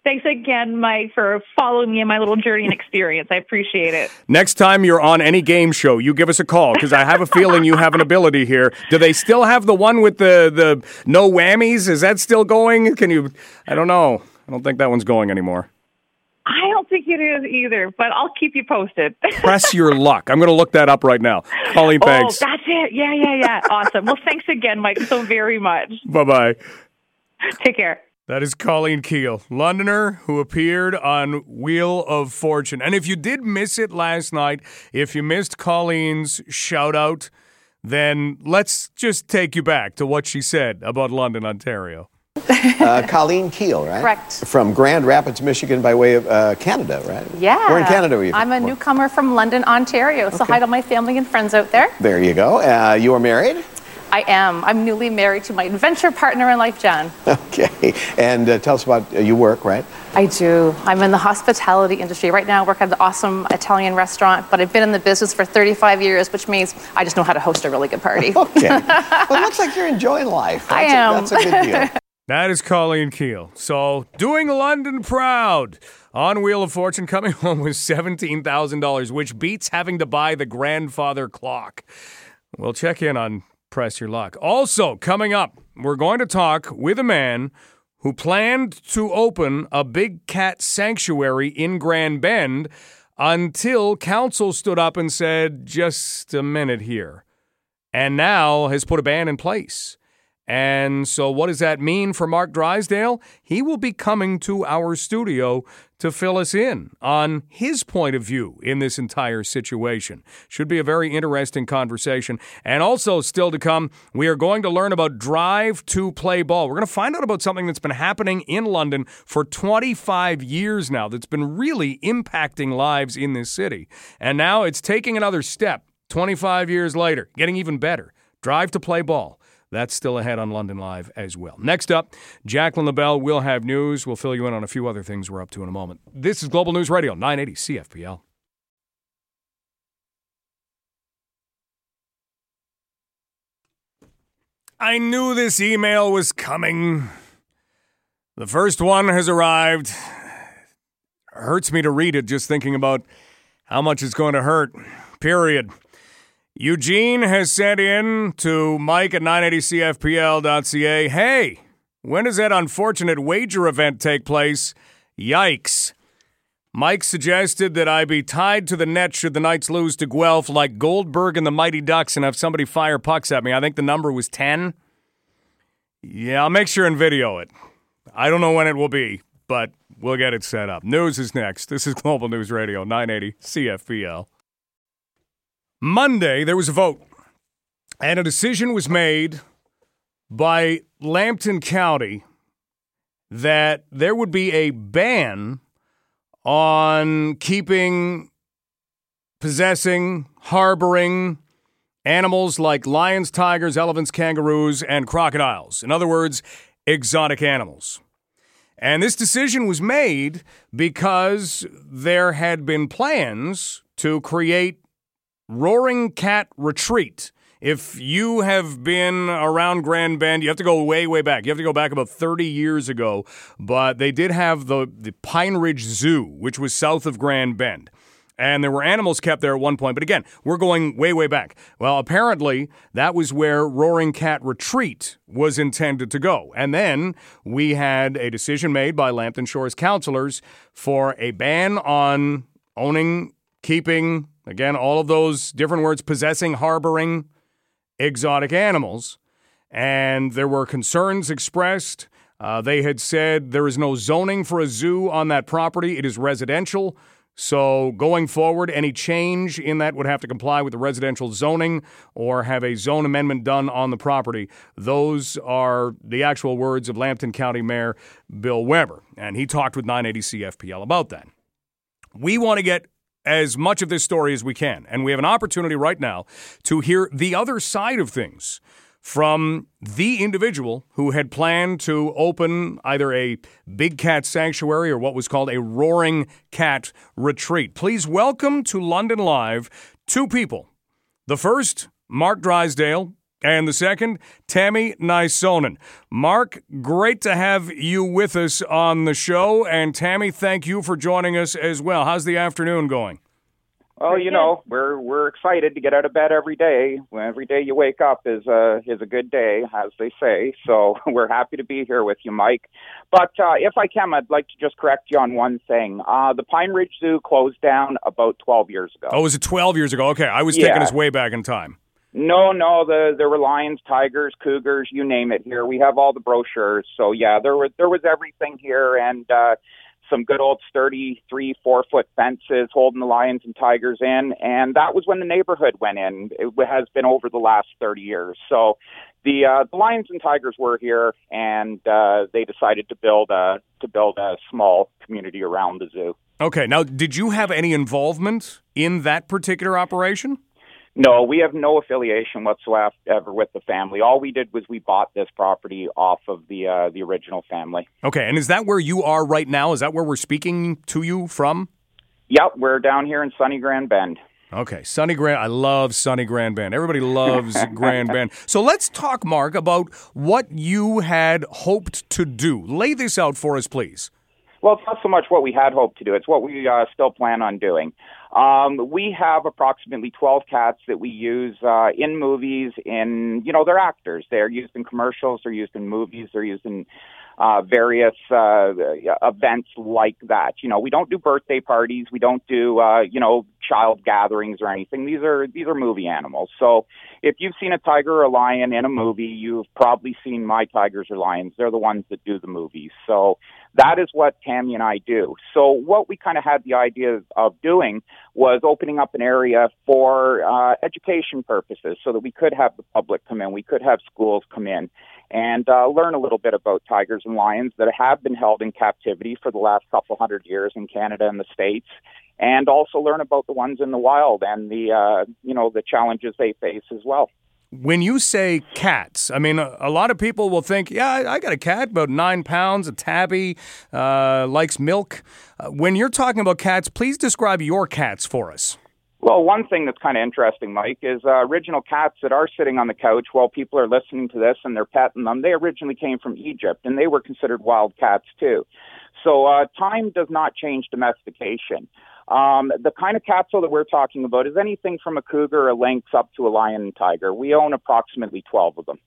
Thanks again, Mike, for following me in my little journey and experience. I appreciate it. [LAUGHS] Next time you're on any game show, you give us a call because I have a feeling you have an ability here. Do they still have the one with the the no whammies? Is that still going? Can you? I don't know. I don't think that one's going anymore. I don't think it is either, but I'll keep you posted. [LAUGHS] Press your luck. I'm going to look that up right now. Colleen, oh, thanks. Oh, that's it. Yeah, yeah, yeah. Awesome. Well, thanks again, Mike, so very much. Bye bye. Take care. That is Colleen Keel, Londoner who appeared on Wheel of Fortune. And if you did miss it last night, if you missed Colleen's shout out, then let's just take you back to what she said about London, Ontario. Uh, Colleen Keel, right? Correct. From Grand Rapids, Michigan, by way of uh, Canada, right? Yeah. Where in Canada were you? I'm a newcomer from London, Ontario. So hi to my family and friends out there. There you go. Uh, you are married? I am. I'm newly married to my adventure partner in life, John. [LAUGHS] Okay. And uh, tell us about uh, you work, right? I do. I'm in the hospitality industry. Right now, I work at an awesome Italian restaurant, but I've been in the business for 35 years, which means I just know how to host a really good party. [LAUGHS] Okay. [LAUGHS] well, it looks like you're enjoying life. I That's a- am. that's a good deal. That is Colleen Keel. So, doing London proud on Wheel of Fortune, coming home with $17,000, which beats having to buy the grandfather clock. We'll check in on Press Your Luck. Also, coming up, we're going to talk with a man who planned to open a big cat sanctuary in Grand Bend until council stood up and said, just a minute here, and now has put a ban in place. And so, what does that mean for Mark Drysdale? He will be coming to our studio to fill us in on his point of view in this entire situation. Should be a very interesting conversation. And also, still to come, we are going to learn about Drive to Play Ball. We're going to find out about something that's been happening in London for 25 years now that's been really impacting lives in this city. And now it's taking another step 25 years later, getting even better. Drive to Play Ball. That's still ahead on London Live as well. Next up, Jacqueline LaBelle will have news. We'll fill you in on a few other things we're up to in a moment. This is Global News Radio, 980 CFPL. I knew this email was coming. The first one has arrived. Hurts me to read it just thinking about how much it's going to hurt. Period. Eugene has sent in to Mike at 980CFPL.ca. Hey, when does that unfortunate wager event take place? Yikes. Mike suggested that I be tied to the net should the Knights lose to Guelph like Goldberg and the Mighty Ducks and have somebody fire pucks at me. I think the number was 10. Yeah, I'll make sure and video it. I don't know when it will be, but we'll get it set up. News is next. This is Global News Radio, 980 CFPL. Monday, there was a vote, and a decision was made by Lambton County that there would be a ban on keeping, possessing, harboring animals like lions, tigers, elephants, kangaroos, and crocodiles. In other words, exotic animals. And this decision was made because there had been plans to create Roaring Cat Retreat. If you have been around Grand Bend, you have to go way, way back. You have to go back about 30 years ago. But they did have the, the Pine Ridge Zoo, which was south of Grand Bend. And there were animals kept there at one point. But again, we're going way, way back. Well, apparently, that was where Roaring Cat Retreat was intended to go. And then we had a decision made by Lambton Shores councilors for a ban on owning, keeping, again, all of those different words possessing, harboring exotic animals. And there were concerns expressed. Uh, they had said there is no zoning for a zoo on that property, it is residential. So, going forward, any change in that would have to comply with the residential zoning or have a zone amendment done on the property. Those are the actual words of Lambton County Mayor Bill Weber. And he talked with 980 CFPL about that. We want to get as much of this story as we can. And we have an opportunity right now to hear the other side of things from the individual who had planned to open either a big cat sanctuary or what was called a roaring cat retreat. Please welcome to London Live two people. The first, Mark Drysdale, and the second, Tammy Nisonen. Mark, great to have you with us on the show. And Tammy, thank you for joining us as well. How's the afternoon going? Well, you know, we're we're excited to get out of bed every day. Every day you wake up is a is a good day, as they say. So [LAUGHS] we're happy to be here with you, Mike. But uh, if I can, I'd like to just correct you on one thing. Uh, the Pine Ridge Zoo closed down about 12 years ago. Oh, was it 12 years ago? Okay, I was Yeah. taking us way back in time. No, no, the there were lions, tigers, cougars, you name it. Here we have all the brochures. So yeah, there was there was everything here, and uh, some good old sturdy three, four foot fences holding the lions and tigers in, and that was when the neighborhood went in. It has been over the last thirty years. So the uh, the lions and tigers were here, and uh, they decided to build a to build a small community around the zoo. Okay, now, did you have any involvement in that particular operation? No, we have no affiliation whatsoever with the family. All we did was we bought this property off of the uh, the original family. Okay, and is that where you are right now? Is that where we're speaking to you from? Yep, we're down here in sunny Grand Bend. Okay, Sunny Grand. I love Sunny Grand Bend. Everybody loves [LAUGHS] Grand Bend. So let's talk, Mark, about what you had hoped to do. Lay this out for us, please. Well, it's not so much what we had hoped to do; it's what we uh, still plan on doing. Um, we have approximately 12 cats that we use uh, in movies. In you know, they're actors. They're used in commercials. They're used in movies. They're used in uh, various uh, events like that. You know, we don't do birthday parties. We don't do uh, you know child gatherings or anything. These are these are movie animals. So if you've seen a tiger or a lion in a movie, you've probably seen my tigers or lions. They're the ones that do the movies. So that is what Tammy and I do. So what we kind of had the idea of doing was opening up an area for uh, education purposes so that we could have the public come in, we could have schools come in and uh, learn a little bit about tigers and lions that have been held in captivity for the last couple hundred years in Canada and the States. And also learn about the ones in the wild and the uh, you know the challenges they face as well. When you say cats, I mean, a, a lot of people will think, yeah, I, I got a cat, about nine pounds, a tabby, uh, likes milk. Uh, when you're talking about cats, please describe your cats for us. Well, one thing that's kind of interesting, Mike, is uh, original cats that are sitting on the couch while people are listening to this and they're petting them. They originally came from Egypt, and they were considered wild cats too. So uh, time does not change domestication. Um, the kind of though, that we're talking about is anything from a cougar, a lynx, up to a lion and tiger. We own approximately 12 of them.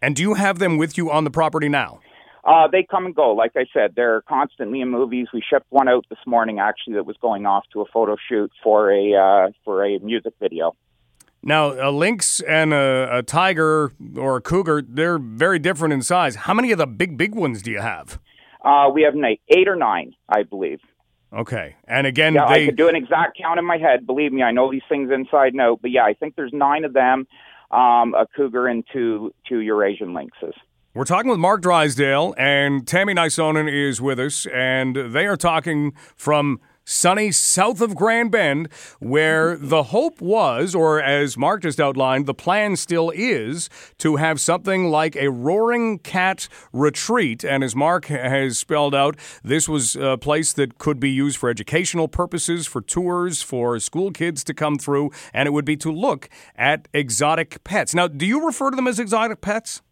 And do you have them with you on the property now? Uh, they come and go. Like I said, they're constantly in movies. We shipped one out this morning, actually, that was going off to a photo shoot for a uh, for a music video. Now, a lynx and a, a tiger or a cougar, they're very different in size. How many of the big, big ones do you have? Uh, we have ni- eight or nine, I believe. Okay. And again, Yeah, they. I could do an exact count in my head. Believe me, I know these things inside and out. But yeah, I think there's nine of them, um, a cougar and two two Eurasian lynxes. We're talking with Mark Drysdale, and Tammy Nisonen is with us, and they are talking from sunny south of Grand Bend, where mm-hmm. the hope was, or as Mark just outlined, the plan still is to have something like a roaring cat retreat. And as Mark has spelled out, this was a place that could be used for educational purposes, for tours, for school kids to come through, and it would be to look at exotic pets. Now, do you refer to them as exotic pets?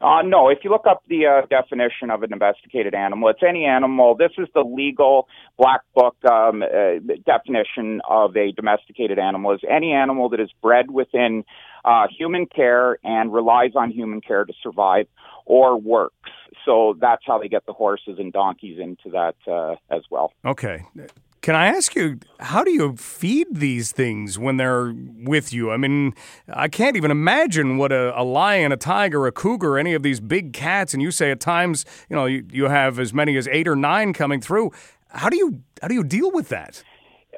Uh, no, if you look up the uh, definition of an domesticated animal, it's any animal. This is the legal black book um, uh, definition of a domesticated animal: is any animal that is bred within uh, human care and relies on human care to survive or works. So that's how they get the horses and donkeys into that uh, as well. Okay. Can I ask you, how do you feed these things when they're with you? I mean, I can't even imagine what a, a lion, a tiger, a cougar, any of these big cats, and you say at times, you know, you, you have as many as eight or nine coming through. How do you how do you deal with that?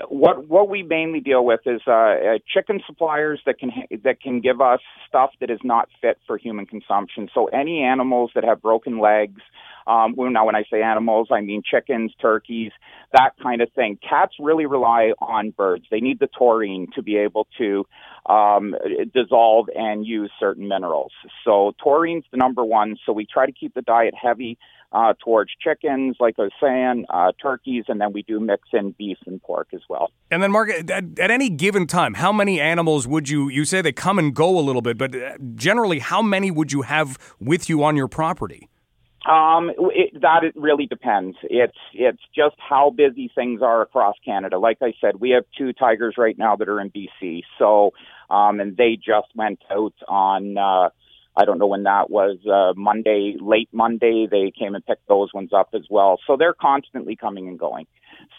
what what we mainly deal with is uh, uh, chicken suppliers that can that can give us stuff that is not fit for human consumption. So any animals that have broken legs, um, well, now when I say animals, I mean chickens, turkeys, that kind of thing. Cats really rely on birds. They need the taurine to be able to um, dissolve and use certain minerals. So taurine's the number one. So we try to keep the diet heavy uh, towards chickens, like I was saying, uh, turkeys, and then we do mix in beef and pork as well. And then, Mark, at, at, any given time, how many animals would you? You say they come and go a little bit, but uh, generally, how many would you have with you on your property? Um, it, that it really depends. It's it's just how busy things are across Canada. Like I said, we have two tigers right now that are in BC. So, um, and they just went out on. Uh, I don't know when that was, uh, Monday, late Monday, they came and picked those ones up as well. So they're constantly coming and going.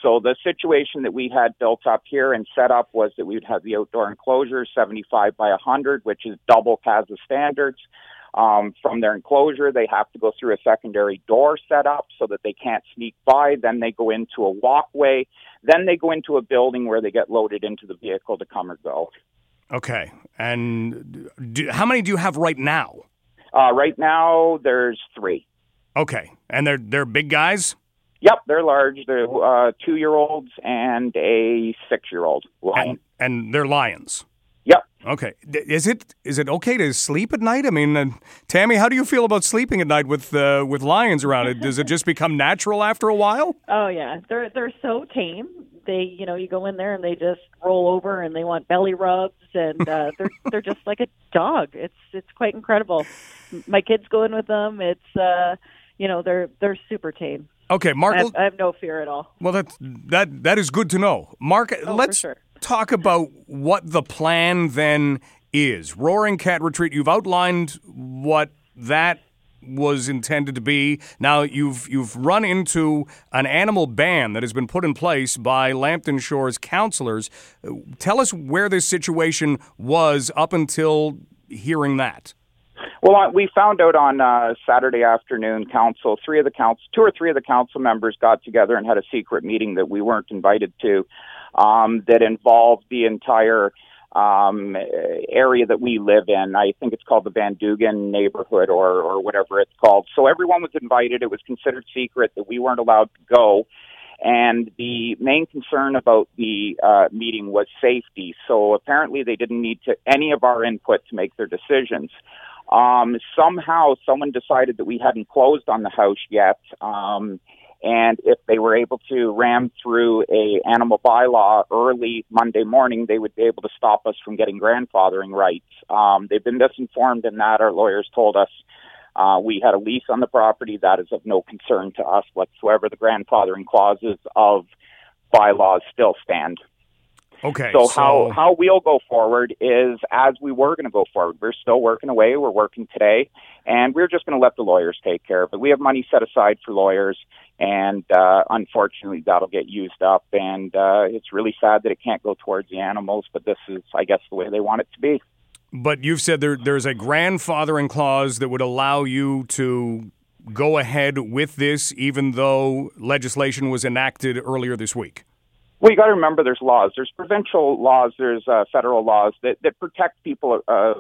So the situation that we had built up here and set up was that we would have the outdoor enclosure 75 by 100, which is double CAZA standards. Um, from their enclosure, they have to go through a secondary door set up so that they can't sneak by. Then they go into a walkway. Then they go into a building where they get loaded into the vehicle to come or go. Okay. And do, how many do you have right now? Uh, right now, there's three. Okay. And they're they're big guys. Yep, they're large. They're uh, two year olds and a six year old lion. And, and, they're lions. Yep. Okay. Is it is it okay to sleep at night? I mean, uh, Tammy, how do you feel about sleeping at night with uh, with lions around? It does it just become natural after a while? [LAUGHS] Oh yeah, they're they're so tame they you know you go in there and they just roll over and they want belly rubs and uh, they're [LAUGHS] they're just like a dog. It's it's quite incredible. My kids go in with them. It's uh, you know they're they're super tame. Okay, Mark. I have, I have no fear at all. Well, that that that is good to know, Mark. Oh, let's sure. Talk about what the plan then is. Roaring Cat Retreat. You've outlined what that was intended to be. Now you've you've run into an animal ban that has been put in place by Lambton Shores councilors. Tell us where this situation was up until hearing that. Well, we found out on uh, Saturday afternoon. Council, three of the council, two or three of the council members got together and had a secret meeting that we weren't invited to. Um, that involved the entire um, area that we live in. I think it's called the Van Dugan neighborhood or, or whatever it's called. So everyone was invited. It was considered secret that we weren't allowed to go. And the main concern about the uh, meeting was safety. So apparently they didn't need to, any of our input to make their decisions. Um, somehow someone decided that we hadn't closed on the house yet. Um, and if they were able to ram through a animal bylaw early Monday morning, they would be able to stop us from getting grandfathering rights. Um, they've been misinformed in that. Our lawyers told us uh, we had a lease on the property. That is of no concern to us whatsoever. The grandfathering clauses of bylaws still stand. Okay. So, so, how how we'll go forward is as we were going to go forward. We're still working away. We're working today, and we're just going to let the lawyers take care of it. We have money set aside for lawyers, and uh, unfortunately, that'll get used up. And uh, it's really sad that it can't go towards the animals, but this is, I guess, the way they want it to be. But you've said there there's a grandfathering clause that would allow you to go ahead with this, even though legislation was enacted earlier this week. Well, you got to remember there's laws. There's provincial laws. There's uh, federal laws that, that protect people uh,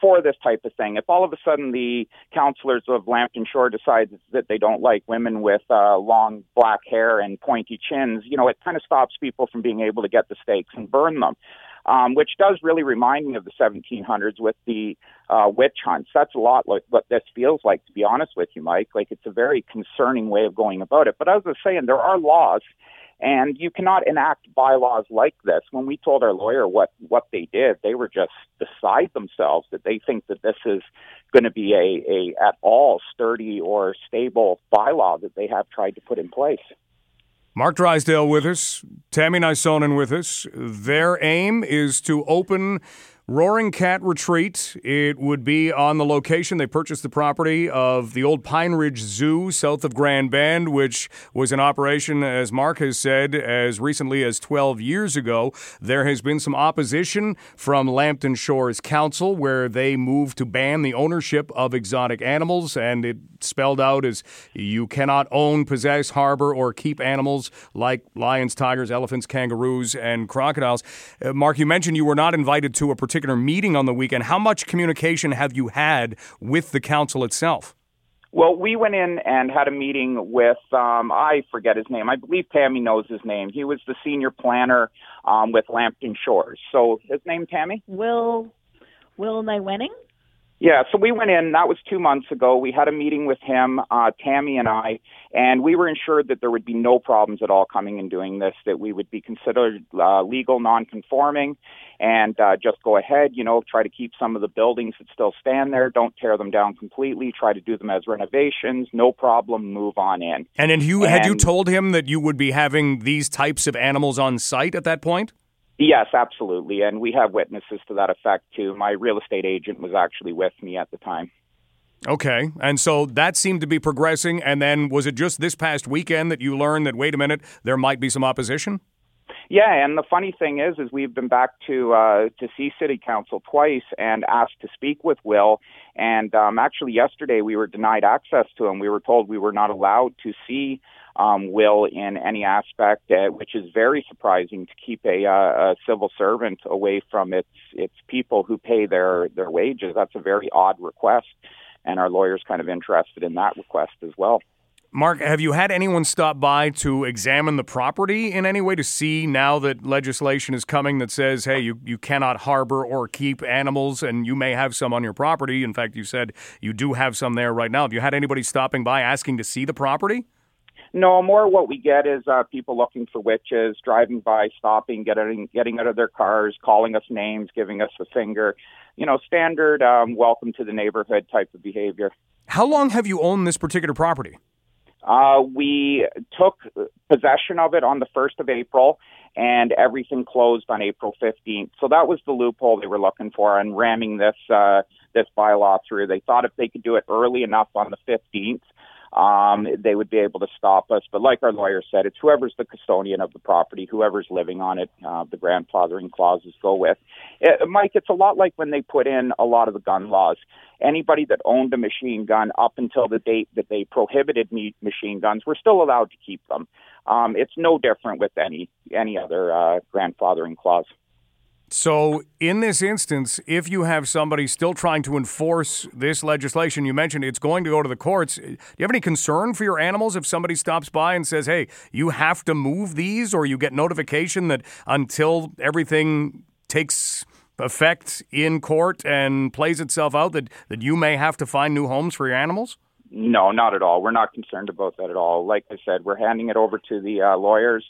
for this type of thing. If all of a sudden the councilors of Lambton Shore decide that they don't like women with uh, long black hair and pointy chins, you know, it kind of stops people from being able to get the stakes and burn them. Um, which does really remind me of the 1700s with the uh, witch hunts. That's a lot like what this feels like, to be honest with you, Mike. Like it's a very concerning way of going about it. But as I was saying, there are laws and you cannot enact bylaws like this. When we told our lawyer what, what they did, they were just beside themselves that they think that this is going to be a, a at all sturdy or stable bylaw that they have tried to put in place. Mark Drysdale with us, Tammy Nisonen with us. Their aim is to open Roaring Cat Retreat. It would be on the location. They purchased the property of the old Pine Ridge Zoo south of Grand Bend, which was in operation, as Mark has said, as recently as 12 years ago. There has been some opposition from Lambton Shores Council, where they moved to ban the ownership of exotic animals, and it spelled out as you cannot own, possess, harbor, or keep animals like lions, tigers, elephants, kangaroos, and crocodiles. Uh, Mark, you mentioned you were not invited to a particular meeting on the weekend. How much communication have you had with the council itself? Well, we went in and had a meeting with um, I forget his name. I believe Tammy knows his name. He was the senior planner um, with Lambton Shores. So his name Tammy Will Will Nywenning. Yeah, so we went in. That was two months ago. We had a meeting with him, uh, Tammy and I, and we were ensured that there would be no problems at all coming and doing this. That we would be considered uh, legal, non-conforming, and uh, just go ahead. You know, try to keep some of the buildings that still stand there. Don't tear them down completely. Try to do them as renovations. No problem. Move on in. And then you and, had you told him that you would be having these types of animals on site at that point? Yes, absolutely. And we have witnesses to that effect too. My real estate agent was actually with me at the time. Okay. And so that seemed to be progressing. And then was it just this past weekend that you learned that, wait a minute, there might be some opposition? Yeah, and the funny thing is, is we've been back to uh, to see City Council twice and asked to speak with Will. And um, actually, yesterday we were denied access to him. We were told we were not allowed to see um, will in any aspect, uh, which is very surprising to keep a, uh, a civil servant away from its its people who pay their their wages. That's a very odd request, and our lawyers kind of interested in that request as well. Mark, have you had anyone stop by to examine the property in any way to see now that legislation is coming that says, hey, you, you cannot harbor or keep animals and you may have some on your property? In fact, you said you do have some there right now. Have you had anybody stopping by asking to see the property? No, more what we get is uh, people looking for witches, driving by, stopping, getting getting out of their cars, calling us names, giving us the finger. You know, standard um, welcome to the neighborhood type of behavior. How long have you owned this particular property? Uh, we took possession of it on the 1st of April, and everything closed on April 15th. So that was the loophole they were looking for and ramming this uh, this bylaw through. They thought if they could do it early enough on the 15th, um, they would be able to stop us. But like our lawyer said, it's whoever's the custodian of the property, whoever's living on it, uh, the grandfathering clauses go with. It, uh, Mike, it's a lot like when they put in a lot of the gun laws. Anybody that owned a machine gun up until the date that they prohibited me- machine guns were still allowed to keep them. Um, it's no different with any any other uh, grandfathering clause. So, in this instance, if you have somebody still trying to enforce this legislation, you mentioned it's going to go to the courts. Do you have any concern for your animals if somebody stops by and says, hey, you have to move these, or you get notification that until everything takes effect in court and plays itself out, that, that you may have to find new homes for your animals? No, not at all. We're not concerned about that at all. Like I said, we're handing it over to the uh, lawyers.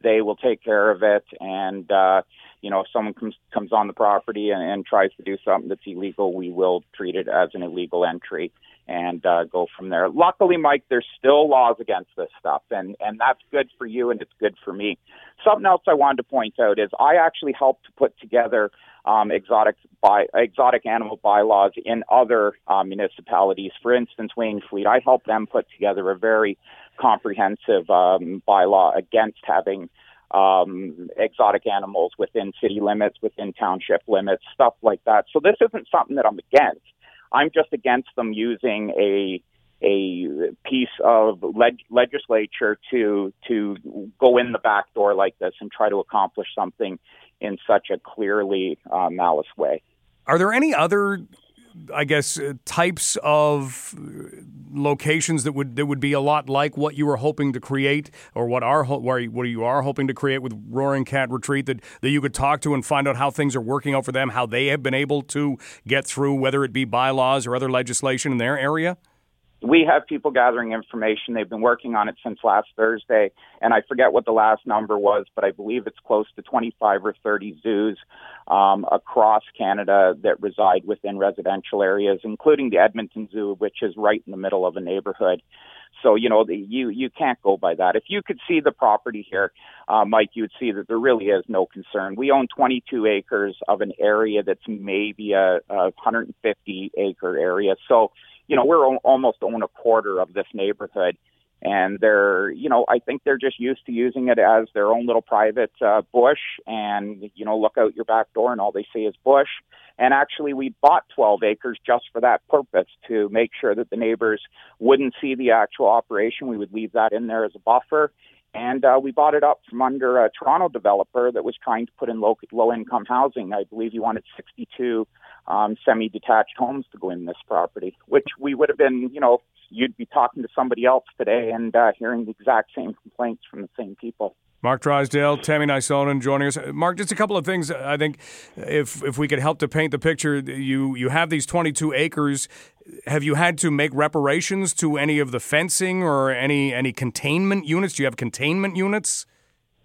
They will take care of it. And, uh, you know, if someone comes comes on the property and, and tries to do something that's illegal, we will treat it as an illegal entry and uh, go from there. Luckily, Mike, there's still laws against this stuff, and and that's good for you and it's good for me. Something else I wanted to point out is I actually helped to put together um, exotic by exotic animal bylaws in other uh, municipalities. For instance, Wainfleet, I helped them put together a very comprehensive um, bylaw against having um, exotic animals within city limits, within township limits, stuff like that. So this isn't something that I'm against. I'm just against them using a a piece of leg- legislature to to go in the back door like this and try to accomplish something in such a clearly uh, malice way. Are there any other, I guess, uh, types of locations that would that would be a lot like what you were hoping to create, or what are where what you are hoping to create with Roaring Cat Retreat that that you could talk to and find out how things are working out for them, how they have been able to get through, whether it be bylaws or other legislation in their area? We have people gathering information. They've been working on it since last Thursday, and I forget what the last number was, but I believe it's close to 25 or 30 zoos um, across Canada that reside within residential areas, including the Edmonton Zoo, which is right in the middle of a neighborhood. So you know the, you you can't go by that. If you could see the property here, uh, Mike, you'd see that there really is no concern. We own 22 acres of an area that's maybe a, a 150 acre area. So you know, we're almost own a quarter of this neighborhood. And they're, you know, I think they're just used to using it as their own little private uh, bush. And, you know, look out your back door and all they see is bush. And actually, we bought 12 acres just for that purpose to make sure that the neighbors wouldn't see the actual operation. We would leave that in there as a buffer. And uh, we bought it up from under a Toronto developer that was trying to put in low, low income housing. I believe he wanted 62 um, semi detached homes to go in this property, which we would have been, you know, you'd be talking to somebody else today and uh, hearing the exact same complaints from the same people. Mark Drysdale, Tammy Nisonen joining us. Mark, just a couple of things. I think if if we could help to paint the picture, you you have these 22 acres. Have you had to make reparations to any of the fencing or any any containment units? Do you have containment units?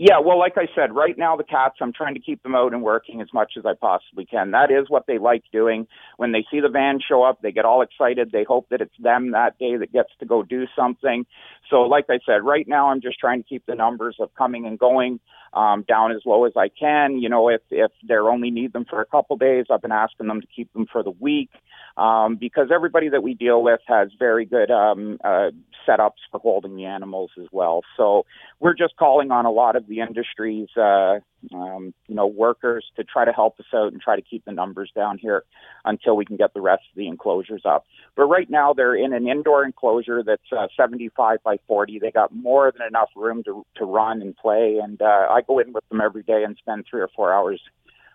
Yeah, well, like I said, right now the cats, I'm trying to keep them out and working as much as I possibly can. That is what they like doing. When they see the van show up, they get all excited. They hope that it's them that day that gets to go do something. So, like I said, right now I'm just trying to keep the numbers of coming and going um, down as low as I can. You know, if if they only need them for a couple days, I've been asking them to keep them for the week um, because everybody that we deal with has very good um, uh, setups for holding the animals as well. So we're just calling on a lot of the industries. uh, um, you know, workers to try to help us out and try to keep the numbers down here until we can get the rest of the enclosures up. But right now they're in an indoor enclosure that's uh, 75 by 40. They got more than enough room to to run and play, and uh, I go in with them every day and spend three or four hours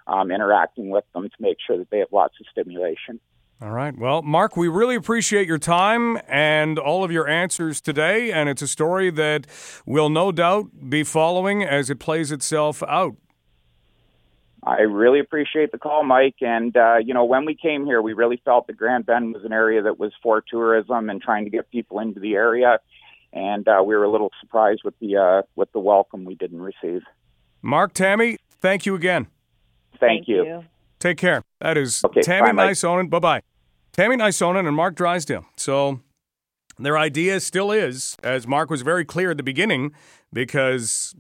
um, interacting with them to make sure that they have lots of stimulation. All right. Well, Mark, we really appreciate your time and all of your answers today. And it's a story that we'll no doubt be following as it plays itself out. I really appreciate the call, Mike. And, uh, you know, when we came here, we really felt that Grand Bend was an area that was for tourism and trying to get people into the area. And uh, we were a little surprised with the uh, with the welcome we didn't receive. Mark, Tammy, thank you again. Thank, thank you. you. Take care. That is okay, Tammy bye, Nisonen. Bye bye. Tammy Nisonen and Mark Drysdale. So their idea still is, as Mark was very clear at the beginning, because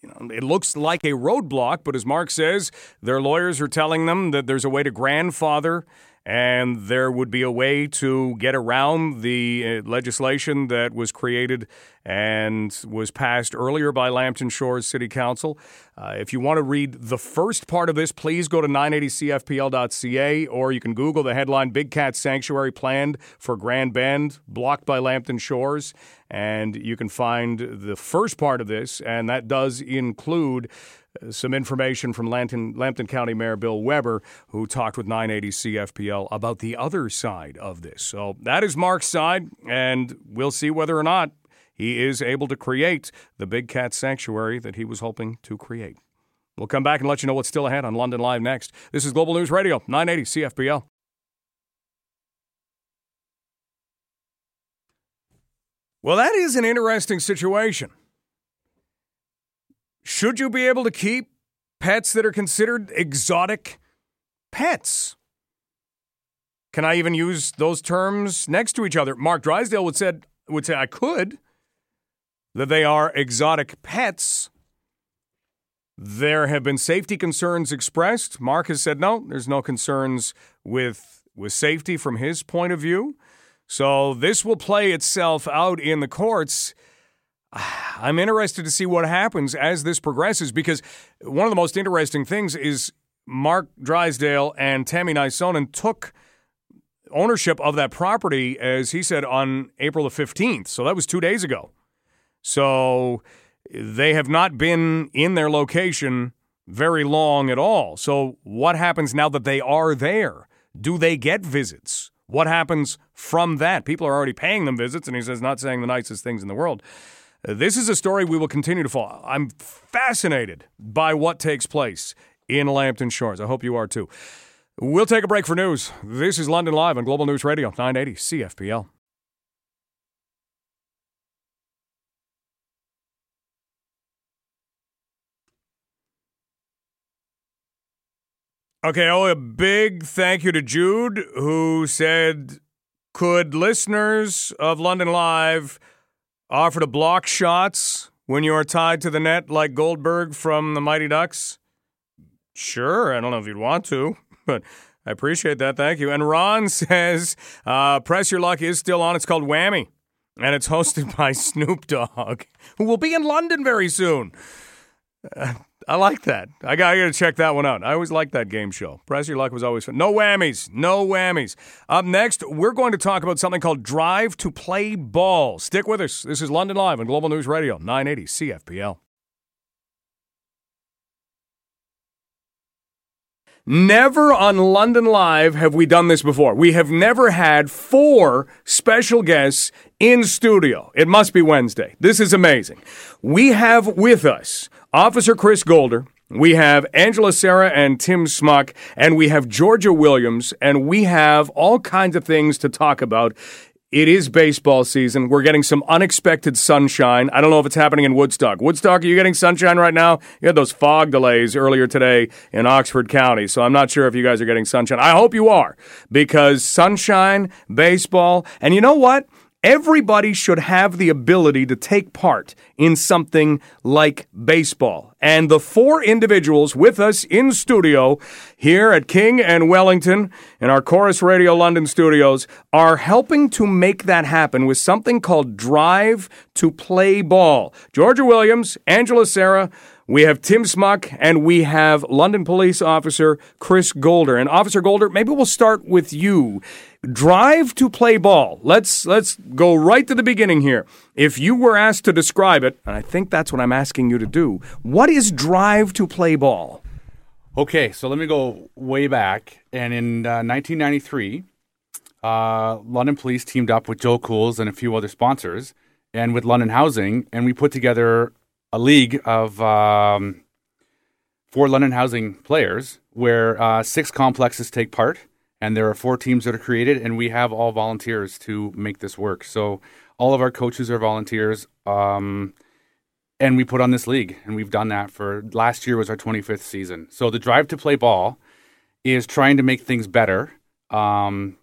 you know, it looks like a roadblock, but as Mark says, their lawyers are telling them that there's a way to grandfather and there would be a way to get around the uh, legislation that was created and was passed earlier by Lambton Shores City Council. Uh, if you want to read the first part of this, please go to 980cfpl.ca or you can Google the headline Big Cat Sanctuary Planned for Grand Bend, blocked by Lambton Shores. And you can find the first part of this, and that does include some information from Lambton, Lambton County Mayor Bill Weber, who talked with 980 CFPL about the other side of this. So that is Mark's side, and we'll see whether or not he is able to create the big cat sanctuary that he was hoping to create. We'll come back and let you know what's still ahead on London Live next. This is Global News Radio, 980 CFPL. Well, that is an interesting situation. Should you be able to keep pets that are considered exotic pets? Can I even use those terms next to each other? Mark Drysdale would said would say I could that they are exotic pets. There have been safety concerns expressed. Mark has said no, there's no concerns with with safety from his point of view. So this will play itself out in the courts I'm interested to see what happens as this progresses because one of the most interesting things is Mark Drysdale and Tammy Nisonen took ownership of that property, as he said, on April the 15th. So that was two days ago. So they have not been in their location very long at all. So, what happens now that they are there? Do they get visits? What happens from that? People are already paying them visits, and he says, not saying the nicest things in the world. This is a story we will continue to follow. I'm fascinated by what takes place in Lambton Shores. I hope you are too. We'll take a break for news. This is London Live on Global News Radio, 980 CFPL. Okay, oh, a big thank you to Jude, who said, Could listeners of London Live offer to block shots when you are tied to the net like Goldberg from the Mighty Ducks? Sure, I don't know if you'd want to, [LAUGHS] but I appreciate that. Thank you. And Ron [LAUGHS] says, uh, Press Your Luck is still on. It's called Whammy, and it's [LAUGHS] hosted by Snoop Dogg, who will be in London very soon. Uh, I like that. I got, I got to check that one out. I always liked that game show. Press Your Luck was always fun. No whammies. No whammies. Up next, we're going to talk about something called Drive to Play Ball. Stick with us. This is London Live on Global News Radio, 980 CFPL. Never on London Live have we done this before. We have never had four special guests in studio. It must be Wednesday. This is amazing. We have with us Officer Chris Golder. We have Angela Sarah and Tim Smuck, and we have Georgia Williams, and we have all kinds of things to talk about. It is baseball season. We're getting some unexpected sunshine. I don't know if it's happening in Woodstock. Woodstock, are you getting sunshine right now? You had those fog delays earlier today in Oxford County, so I'm not sure if you guys are getting sunshine. I hope you are, because sunshine, baseball, and you know what? Everybody should have the ability to take part in something like baseball. And the four individuals with us in studio here at King and Wellington in our Corus Radio London studios are helping to make that happen with something called Drive to Play Ball. Georgia Williams, Angela Sarah, we have Tim Smuck and we have London Police Officer Chris Golder. And Officer Golder, maybe we'll start with you. Drive to play ball. Let's let's go right to the beginning here. If you were asked to describe it, and I think that's what I'm asking you to do, what is drive to play ball? Okay, so let me go way back. And in uh, 1993, uh, London Police teamed up with Joe Kool's and a few other sponsors, and with London Housing, and we put together a league of um, four London Housing players where uh, six complexes take part, and there are four teams that are created, and we have all volunteers to make this work. So all of our coaches are volunteers, um, and we put on this league, and we've done that for last year was our 25th season. So the drive to play ball is trying to make things better. Um,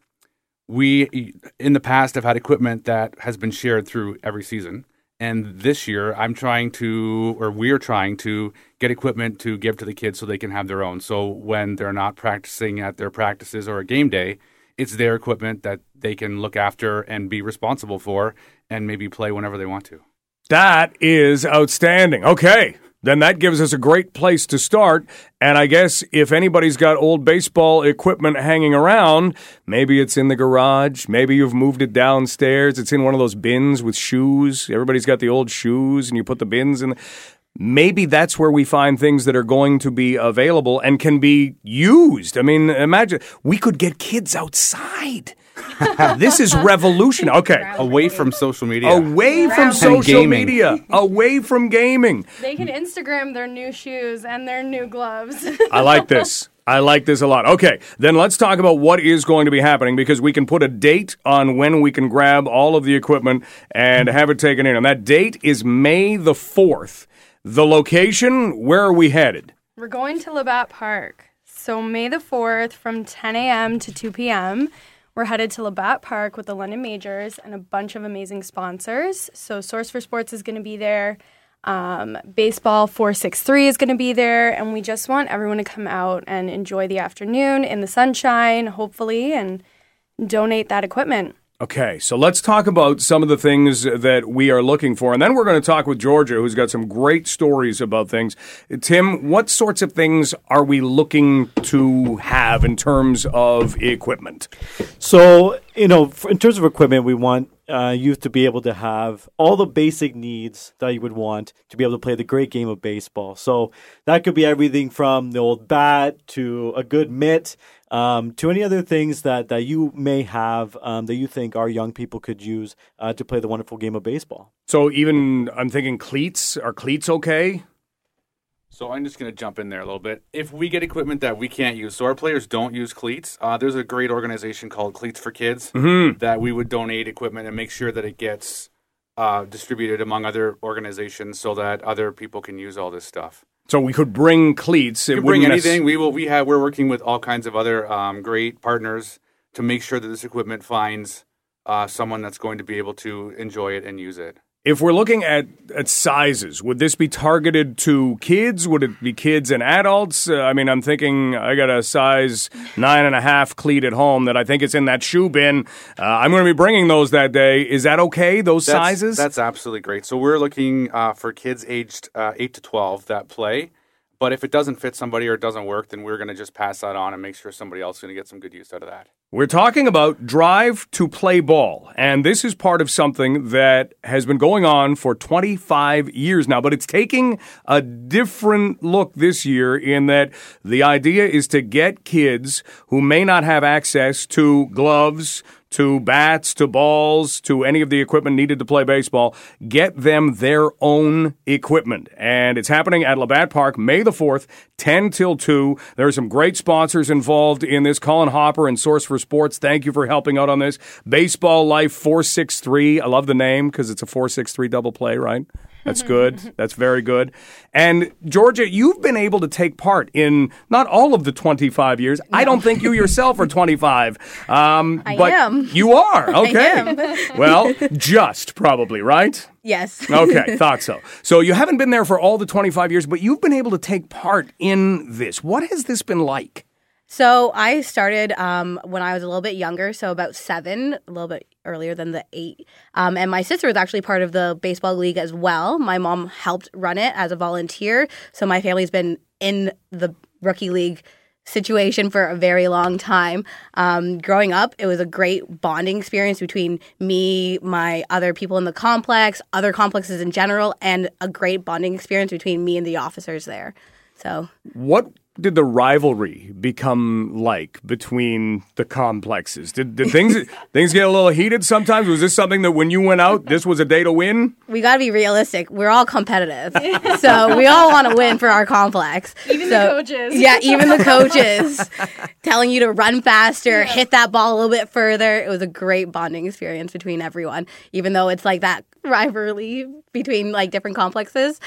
we in the past have had equipment that has been shared through every season and this year, I'm trying to, or we're trying to get equipment to give to the kids so they can have their own. So when they're not practicing at their practices or a game day, it's their equipment that they can look after and be responsible for and maybe play whenever they want to. That is outstanding. Okay then that gives us a great place to start. And I guess if anybody's got old baseball equipment hanging around, maybe it's in the garage, maybe you've moved it downstairs, it's in one of those bins with shoes. Everybody's got the old shoes, and you put the bins in. Maybe that's where we find things that are going to be available and can be used. I mean, imagine we could get kids outside [LAUGHS] this is revolution. Okay. Away from social media. Away from social media. Away from gaming. They can Instagram their new shoes and their new gloves. I like this. I like this a lot. Okay, then let's talk about what is going to be happening because we can put a date on when we can grab all of the equipment and have it taken in. And that date is May the 4th. The location, where are we headed? We're going to Labatt Park. So May the 4th from 10 a.m. to 2 p.m. We're headed to Labatt Park with the London Majors and a bunch of amazing sponsors. So, Source for Sports is going to be there. Um, Baseball 463 is going to be there. And we just want everyone to come out and enjoy the afternoon in the sunshine, hopefully, and donate that equipment. Okay, so let's talk about some of the things that we are looking for. And then we're going to talk with Georgia, who's got some great stories about things. Tim, what sorts of things are we looking to have in terms of equipment? So, you know, in terms of equipment, we want uh, youth to be able to have all the basic needs that you would want to be able to play the great game of baseball. So that could be everything from the old bat to a good mitt um, to any other things that, that you may have um, that you think our young people could use uh, to play the wonderful game of baseball. So even I'm thinking cleats. Are cleats okay? So I'm just going to jump in there a little bit. If we get equipment that we can't use, so our players don't use cleats, uh, there's a great organization called Cleats for Kids Mhm. that we would donate equipment and make sure that it gets uh, distributed among other organizations so that other people can use all this stuff. So we could bring cleats. It can bring necess- anything. We will. We have. We're working with all kinds of other um, great partners to make sure that this equipment finds uh, someone that's going to be able to enjoy it and use it. If we're looking at, at sizes, would this be targeted to kids? Would it be kids and adults? Uh, I mean, I'm thinking I got a size nine and a half cleat at home that I think is in that shoe bin. Uh, I'm going to be bringing those that day. Is that okay? Those That's- sizes? That's absolutely great. So we're looking uh, for kids aged uh, eight to twelve that play. But if it doesn't fit somebody or it doesn't work, then we're going to just pass that on and make sure somebody else is going to get some good use out of that. We're talking about drive to play ball. And this is part of something that has been going on for 25 years now, but it's taking a different look this year in that the idea is to get kids who may not have access to gloves, to bats, to balls, to any of the equipment needed to play baseball, get them their own equipment. And it's happening at Labatt Park May the 4th, 10 till 2. There are some great sponsors involved in this. Colin Hopper and Source for Sports, thank you for helping out on this. Baseball Life 463. I love the name because it's a 463 double play, right? That's good. That's very good. And Georgia, you've been able to take part in not all of the 25 years. I don't think you yourself are 25. Um, I but am. You are. [LAUGHS] Okay. [LAUGHS] well, just probably, right? Yes. okay, [LAUGHS] thought so. So you haven't been there for all the 25 years, but you've been able to take part in this. What has this been like? So I started um, when I was a little bit younger, so about seven, a little bit earlier than the eight. Um, and my sister was actually part of the baseball league as well. My mom helped run it as a volunteer, so my family's been in the rookie league situation for a very long time. Um, growing up, it was a great bonding experience between me, my other people in the complex, other complexes in general, and a great bonding experience between me and the officers there. So What did the rivalry become like between the complexes? Did, did things [LAUGHS] things get a little heated sometimes? Was this something that when you went out, this was a day to win? we got to be realistic. We're all competitive, [LAUGHS] so we all want to win for our complex. Even So- the coaches. Yeah, even the coaches [LAUGHS] telling you to run faster, hit that ball a little bit further. It was a great bonding experience between everyone. Even though it's like that rivalry between like different complexes,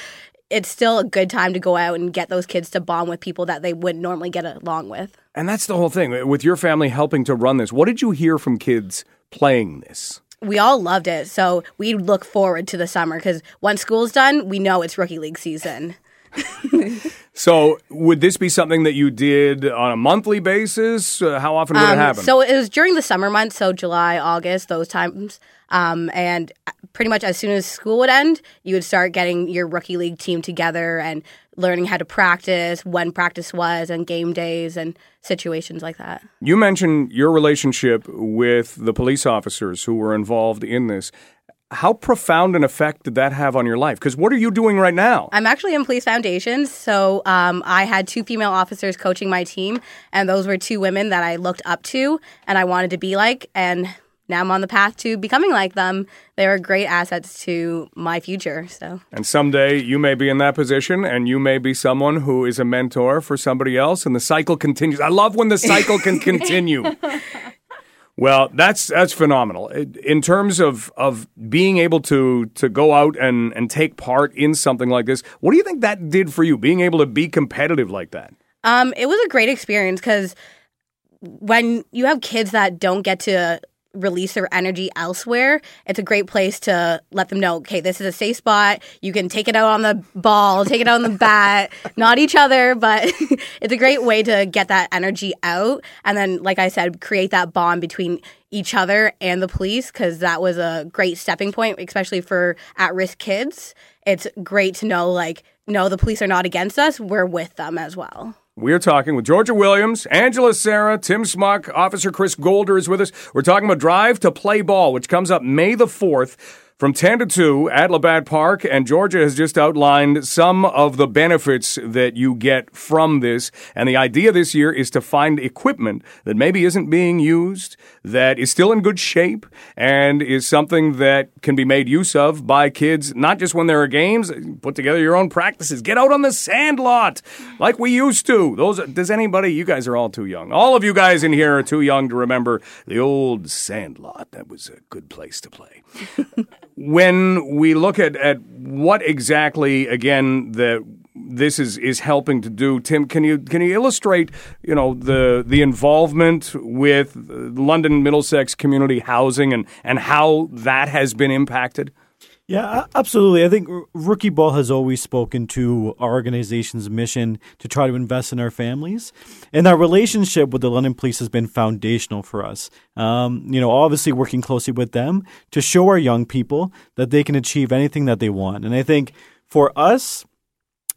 it's still a good time to go out and get those kids to bond with people that they wouldn't normally get along with. And that's the whole thing. With your family helping to run this, what did you hear from kids playing this? We all loved it, so we look forward to the summer because once school's done, we know it's rookie league season. [LAUGHS] So, would this be something that you did on a monthly basis? Uh, how often would it Um, happen? So it was during the summer months, so July, August, those times. Um, and pretty much as soon as school would end, you would start getting your rookie league team together and learning how to practice, when practice was, and game days and situations like that. You mentioned your relationship with the police officers who were involved in this. How profound an effect did that have on your life? Because what are you doing right now? I'm actually in police foundations, so um, I had two female officers coaching my team, and those were two women that I looked up to and I wanted to be like, and now I'm on the path to becoming like them. They are great assets to my future. So And someday you may be in that position and you may be someone who is a mentor for somebody else and the cycle continues. I love when the cycle can [LAUGHS] continue. Well, that's that's phenomenal. In terms of of being able to to go out and and take part in something like this, what do you think that did for you? Being able to be competitive like that. Um, it was a great experience because when you have kids that don't get to release their energy elsewhere, it's a great place to let them know, okay, this is a safe spot. You can take it out on the ball, take it out on the bat, [LAUGHS] not each other, but [LAUGHS] it's a great way to get that energy out. And then, like I said, create that bond between each other and the police because that was a great stepping point, especially for at risk kids. It's great to know, like, no, the police are not against us, we're with them as well. We're talking with Georgia Williams, Angela Sarah, Tim Smuck, Officer Chris Golder is with us. We're talking about Drive to Play Ball, which comes up May the 4th from 10 to 2 at Labatt Park, and Georgia has just outlined some of the benefits that you get from this. And the idea this year is to find equipment that maybe isn't being used, that is still in good shape, and is something that can be made use of by kids, not just when there are games, put together your own practices, get out on the sand lot like we used to. Those Does anybody, you guys are all too young. All of you guys in here are too young to remember the old sand lot. That was a good place to play [LAUGHS] when we look at, at what exactly again that this is is helping to do, Tim, can you can you illustrate you know the the involvement with London Middlesex community housing and and how that has been impacted? Yeah, absolutely. I think Rookie Ball has always spoken to our organization's mission to try to invest in our families. And our relationship with the London Police has been foundational for us. Um, you know, obviously working closely with them to show our young people that they can achieve anything that they want. And I think for us,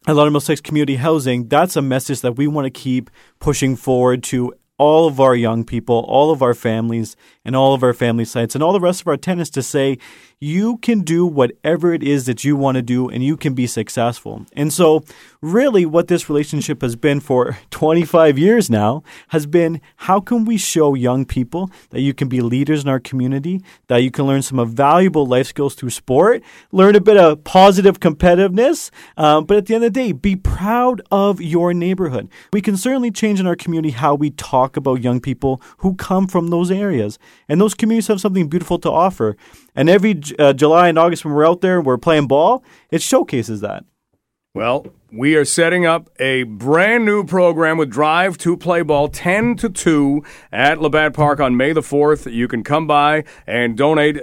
at London Middlesex Community Housing, that's a message that we want to keep pushing forward to all of our young people, all of our families, and all of our family sites, and all the rest of our tenants to say, you can do whatever it is that you want to do and you can be successful. And so, really, what this relationship has been for [LAUGHS] 25 years now has been how can we show young people that you can be leaders in our community, that you can learn some valuable life skills through sport, learn a bit of positive competitiveness, um, but at the end of the day, be proud of your neighborhood. We can certainly change in our community how we talk about young people who come from those areas. And those communities have something beautiful to offer. And every uh, July and August when we're out there, and we're playing ball, it showcases that. Well, we are setting up a brand new program with Drive to Play Ball 10 to 2 at Labatt Park on May the 4th. You can come by and donate.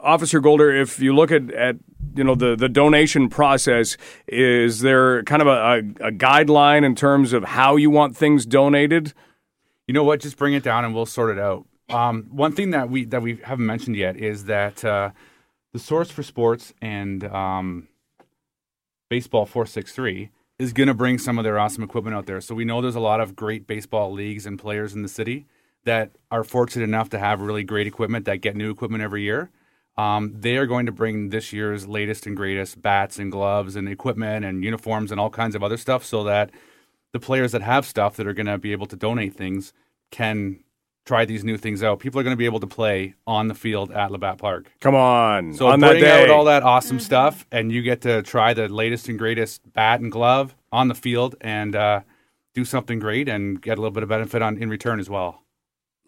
Officer Golder, if you look at, at you know the, the donation process, is there kind of a, a, a guideline in terms of how you want things donated? You know what? Just bring it down and we'll sort it out. Um, one thing that we that we haven't mentioned yet is that uh, the source for sports and um, baseball four six three is going to bring some of their awesome equipment out there. So we know there's a lot of great baseball leagues and players in the city that are fortunate enough to have really great equipment that get new equipment every year. Um, they are going to bring this year's latest and greatest bats and gloves and equipment and uniforms and all kinds of other stuff so that the players that have stuff that are going to be able to donate things can try these new things out. People are going to be able to play on the field at Labatt Park. Come on, so on bring that out all that awesome stuff, and you get to try the latest and greatest bat and glove on the field and uh, do something great and get a little bit of benefit on in return as well.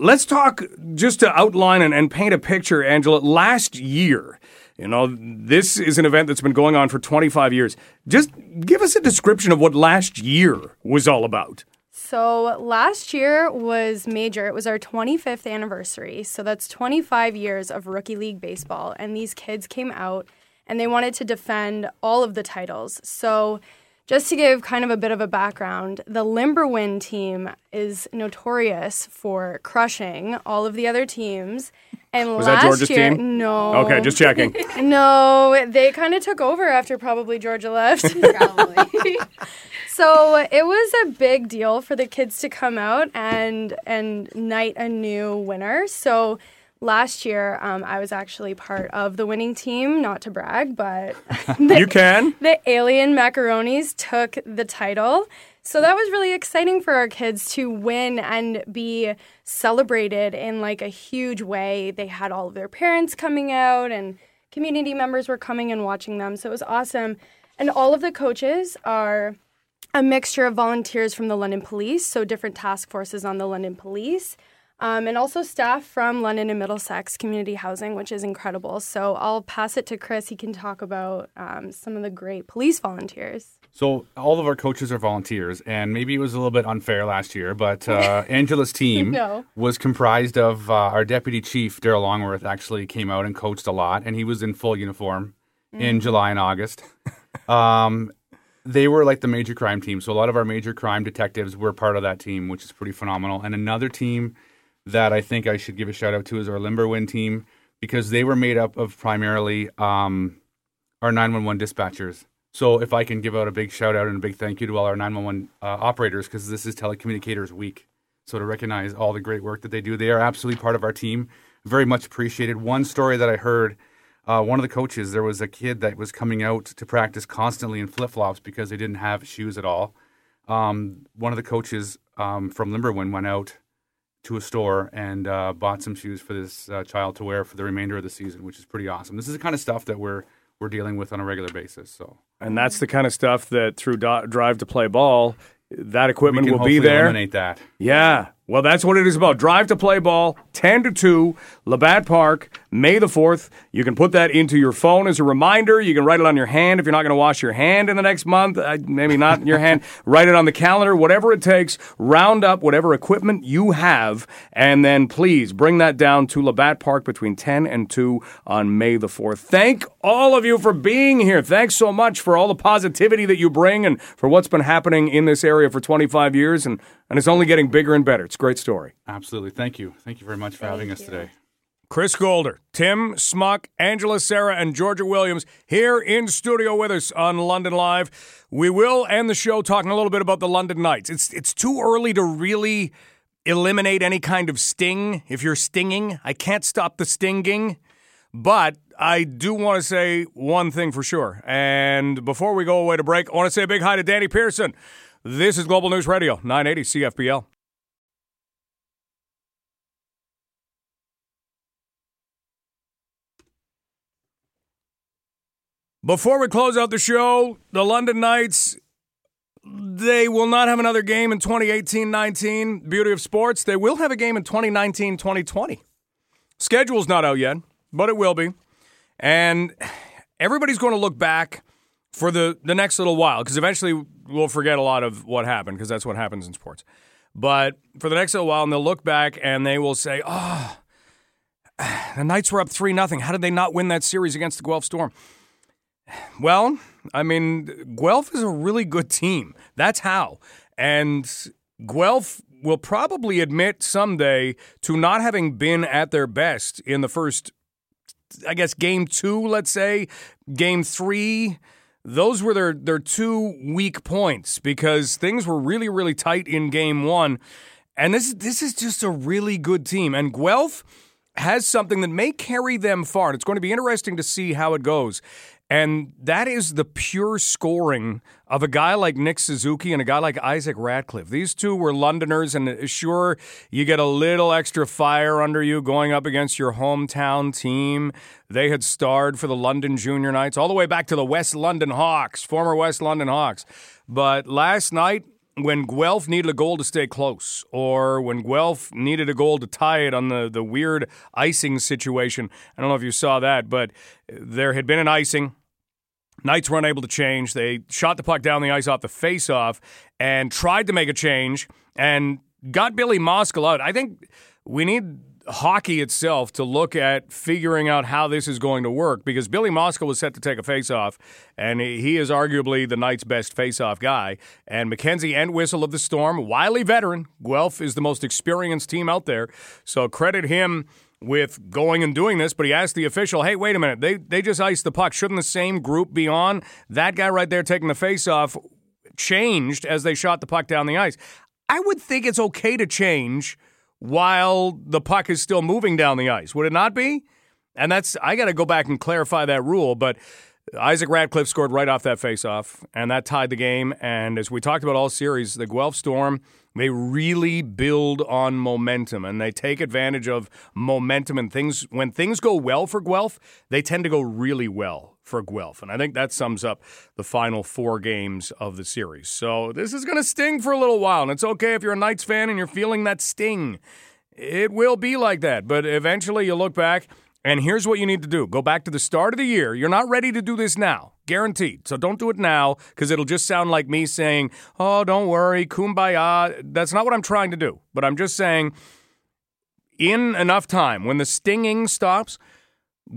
Let's talk just to outline and, and paint a picture, Angela. Last year, you know, this is an event that's been going on for 25 years. Just give us a description of what last year was all about. So last year was major. It was our 25th anniversary. So that's 25 years of Rookie League Baseball. And these kids came out and they wanted to defend all of the titles. So just to give kind of a bit of a background, the Limberwind team is notorious for crushing all of the other teams. And Was last that Georgia's year, team? No. Okay, just checking. [LAUGHS] no, they kind of took over after probably Georgia left. [LAUGHS] probably. [LAUGHS] so it was a big deal for the kids to come out and and knight a new winner. So last year, um, I was actually part of the winning team. Not to brag, but [LAUGHS] [LAUGHS] you can. the Alien Macaronis took the title. So that was really exciting for our kids to win and be celebrated in like a huge way. They had all of their parents coming out and community members were coming and watching them. So it was awesome. And all of the coaches are a mixture of volunteers from the London Police, so different task forces on the London Police. Um, and also staff from London and Middlesex Community Housing, which is incredible. So I'll pass it to Chris. He can talk about um, some of the great police volunteers. So all of our coaches are volunteers, and maybe it was a little bit unfair last year, but uh, [LAUGHS] Angela's team No. was comprised of uh, our deputy chief Daryl Longworth. Actually, came out and coached a lot, and he was in full uniform in Mhm. July and August. [LAUGHS] um, they were like the major crime team, so a lot of our major crime detectives were part of that team, which is pretty phenomenal. And another team that I think I should give a shout out to is our Limberwind team because they were made up of primarily um, our 911 dispatchers So if I can give out a big shout out and a big thank you to all our 911 uh, operators because this is Telecommunicators Week. So to recognize all the great work that they do, they are absolutely part of our team. Very much appreciated. One story that I heard, uh, one of the coaches, there was a kid that was coming out to practice constantly in flip flops because they didn't have shoes at all. Um, one of the coaches um, from Limberwin went out to a store and uh, bought some shoes for this uh, child to wear for the remainder of the season, which is pretty awesome. This is the kind of stuff that we're we're dealing with on a regular basis. So, and that's the kind of stuff that through do- Drive to Play Ball, that equipment we can will be there. Eliminate that. Yeah. Well, that's what it is about. Drive to play ball, 10 to 2, Labatt Park, May the 4th. You can put that into your phone as a reminder. You can write it on your hand if you're not going to wash your hand in the next month. Uh, maybe not in your hand. [LAUGHS] write it on the calendar, whatever it takes. Round up whatever equipment you have, and then please bring that down to Labatt Park between 10 and 2 on May the 4th. Thank all of you for being here. Thanks so much for all the positivity that you bring and for what's been happening in this area for 25 years. And and it's only getting bigger and better. It's a great story. Absolutely. Thank you. Thank you very much for having us today. Chris Golder, Tim Smuck, Angela Sarah, and Georgia Williams here in studio with us on London Live. We will end the show talking a little bit about the London Knights. It's it's too early to really eliminate any kind of sting if you're stinging. I can't stop the stinging, but I do want to say one thing for sure. And before we go away to break, I want to say a big hi to Danny Pearson. This is Global News Radio, 980 CFPL. Before we close out the show, the London Knights, they will not have another game in 2018 19. Beauty of sports, they will have a game in 2019 2020. Schedule's not out yet, but it will be. And everybody's going to look back for the, the next little while because eventually we'll forget a lot of what happened because that's what happens in sports. But for the next little while, and they'll look back and they will say, oh, [SIGHS] the Knights were up 3 nothing. How did they not win that series against the Guelph Storm? Well, I mean, Guelph is a really good team. That's how. And Guelph will probably admit someday to not having been at their best in the first, I guess, game two, let's say, game three those were their, their two weak points because things were really, really tight in game one. And this, this is just a really good team. And Guelph has something that may carry them far. And it's going to be interesting to see how it goes. And that is the pure scoring of a guy like Nick Suzuki and a guy like Isaac Ratcliffe. These two were Londoners, and sure, you get a little extra fire under you going up against your hometown team. They had starred for the London Junior Knights all the way back to the West London Hawks, former West London Hawks. But last night, when Guelph needed a goal to stay close, or when Guelph needed a goal to tie it on the, the weird icing situation. I don't know if you saw that, but there had been an icing. Knights were unable to change. They shot the puck down the ice off the face-off and tried to make a change and got Billy Moskal out. I think we need hockey itself to look at figuring out how this is going to work because Billy Moskal was set to take a face-off, and he is arguably the Knights' best face-off guy. And Mackenzie Entwistle of the Storm, wily veteran. Guelph is the most experienced team out there, so credit him with going and doing this, but he asked the official, hey, wait a minute, they, they just iced the puck. Shouldn't the same group be on? That guy right there taking the face off changed as they shot the puck down the ice. I would think it's okay to change while the puck is still moving down the ice. Would it not be? And that's, I got to go back and clarify that rule, but Isaac Ratcliffe scored right off that faceoff, and that tied the game. And as we talked about all series, the Guelph Storm, they really build on momentum and they take advantage of momentum and things. When things go well for Guelph, they tend to go really well for Guelph. And I think that sums up the final four games of the series. So this is going to sting for a little while. And it's okay if you're a Knights fan and you're feeling that sting. It will be like that. But eventually you look back and here's what you need to do go back to the start of the year. You're not ready to do this now, guaranteed. So don't do it now because it'll just sound like me saying, oh, don't worry, kumbaya. That's not what I'm trying to do. But I'm just saying, in enough time, when the stinging stops,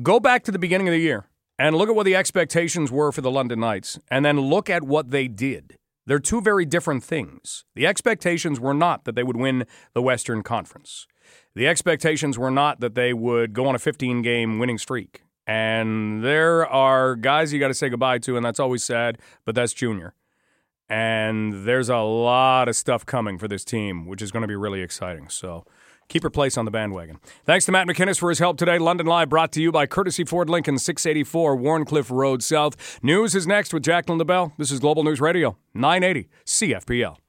go back to the beginning of the year and look at what the expectations were for the London Knights and then look at what they did. They're two very different things. The expectations were not that they would win the Western Conference. The expectations were not that they would go on a 15 game winning streak. And there are guys you got to say goodbye to, and that's always sad, but that's junior. And there's a lot of stuff coming for this team, which is going to be really exciting. So keep your place on the bandwagon. Thanks to Matt McInnes for his help today. London Live brought to you by Courtesy Ford Lincoln, 684 Wharncliffe Road South. News is next with Jacqueline LaBelle. This is Global News Radio, 980 CFPL.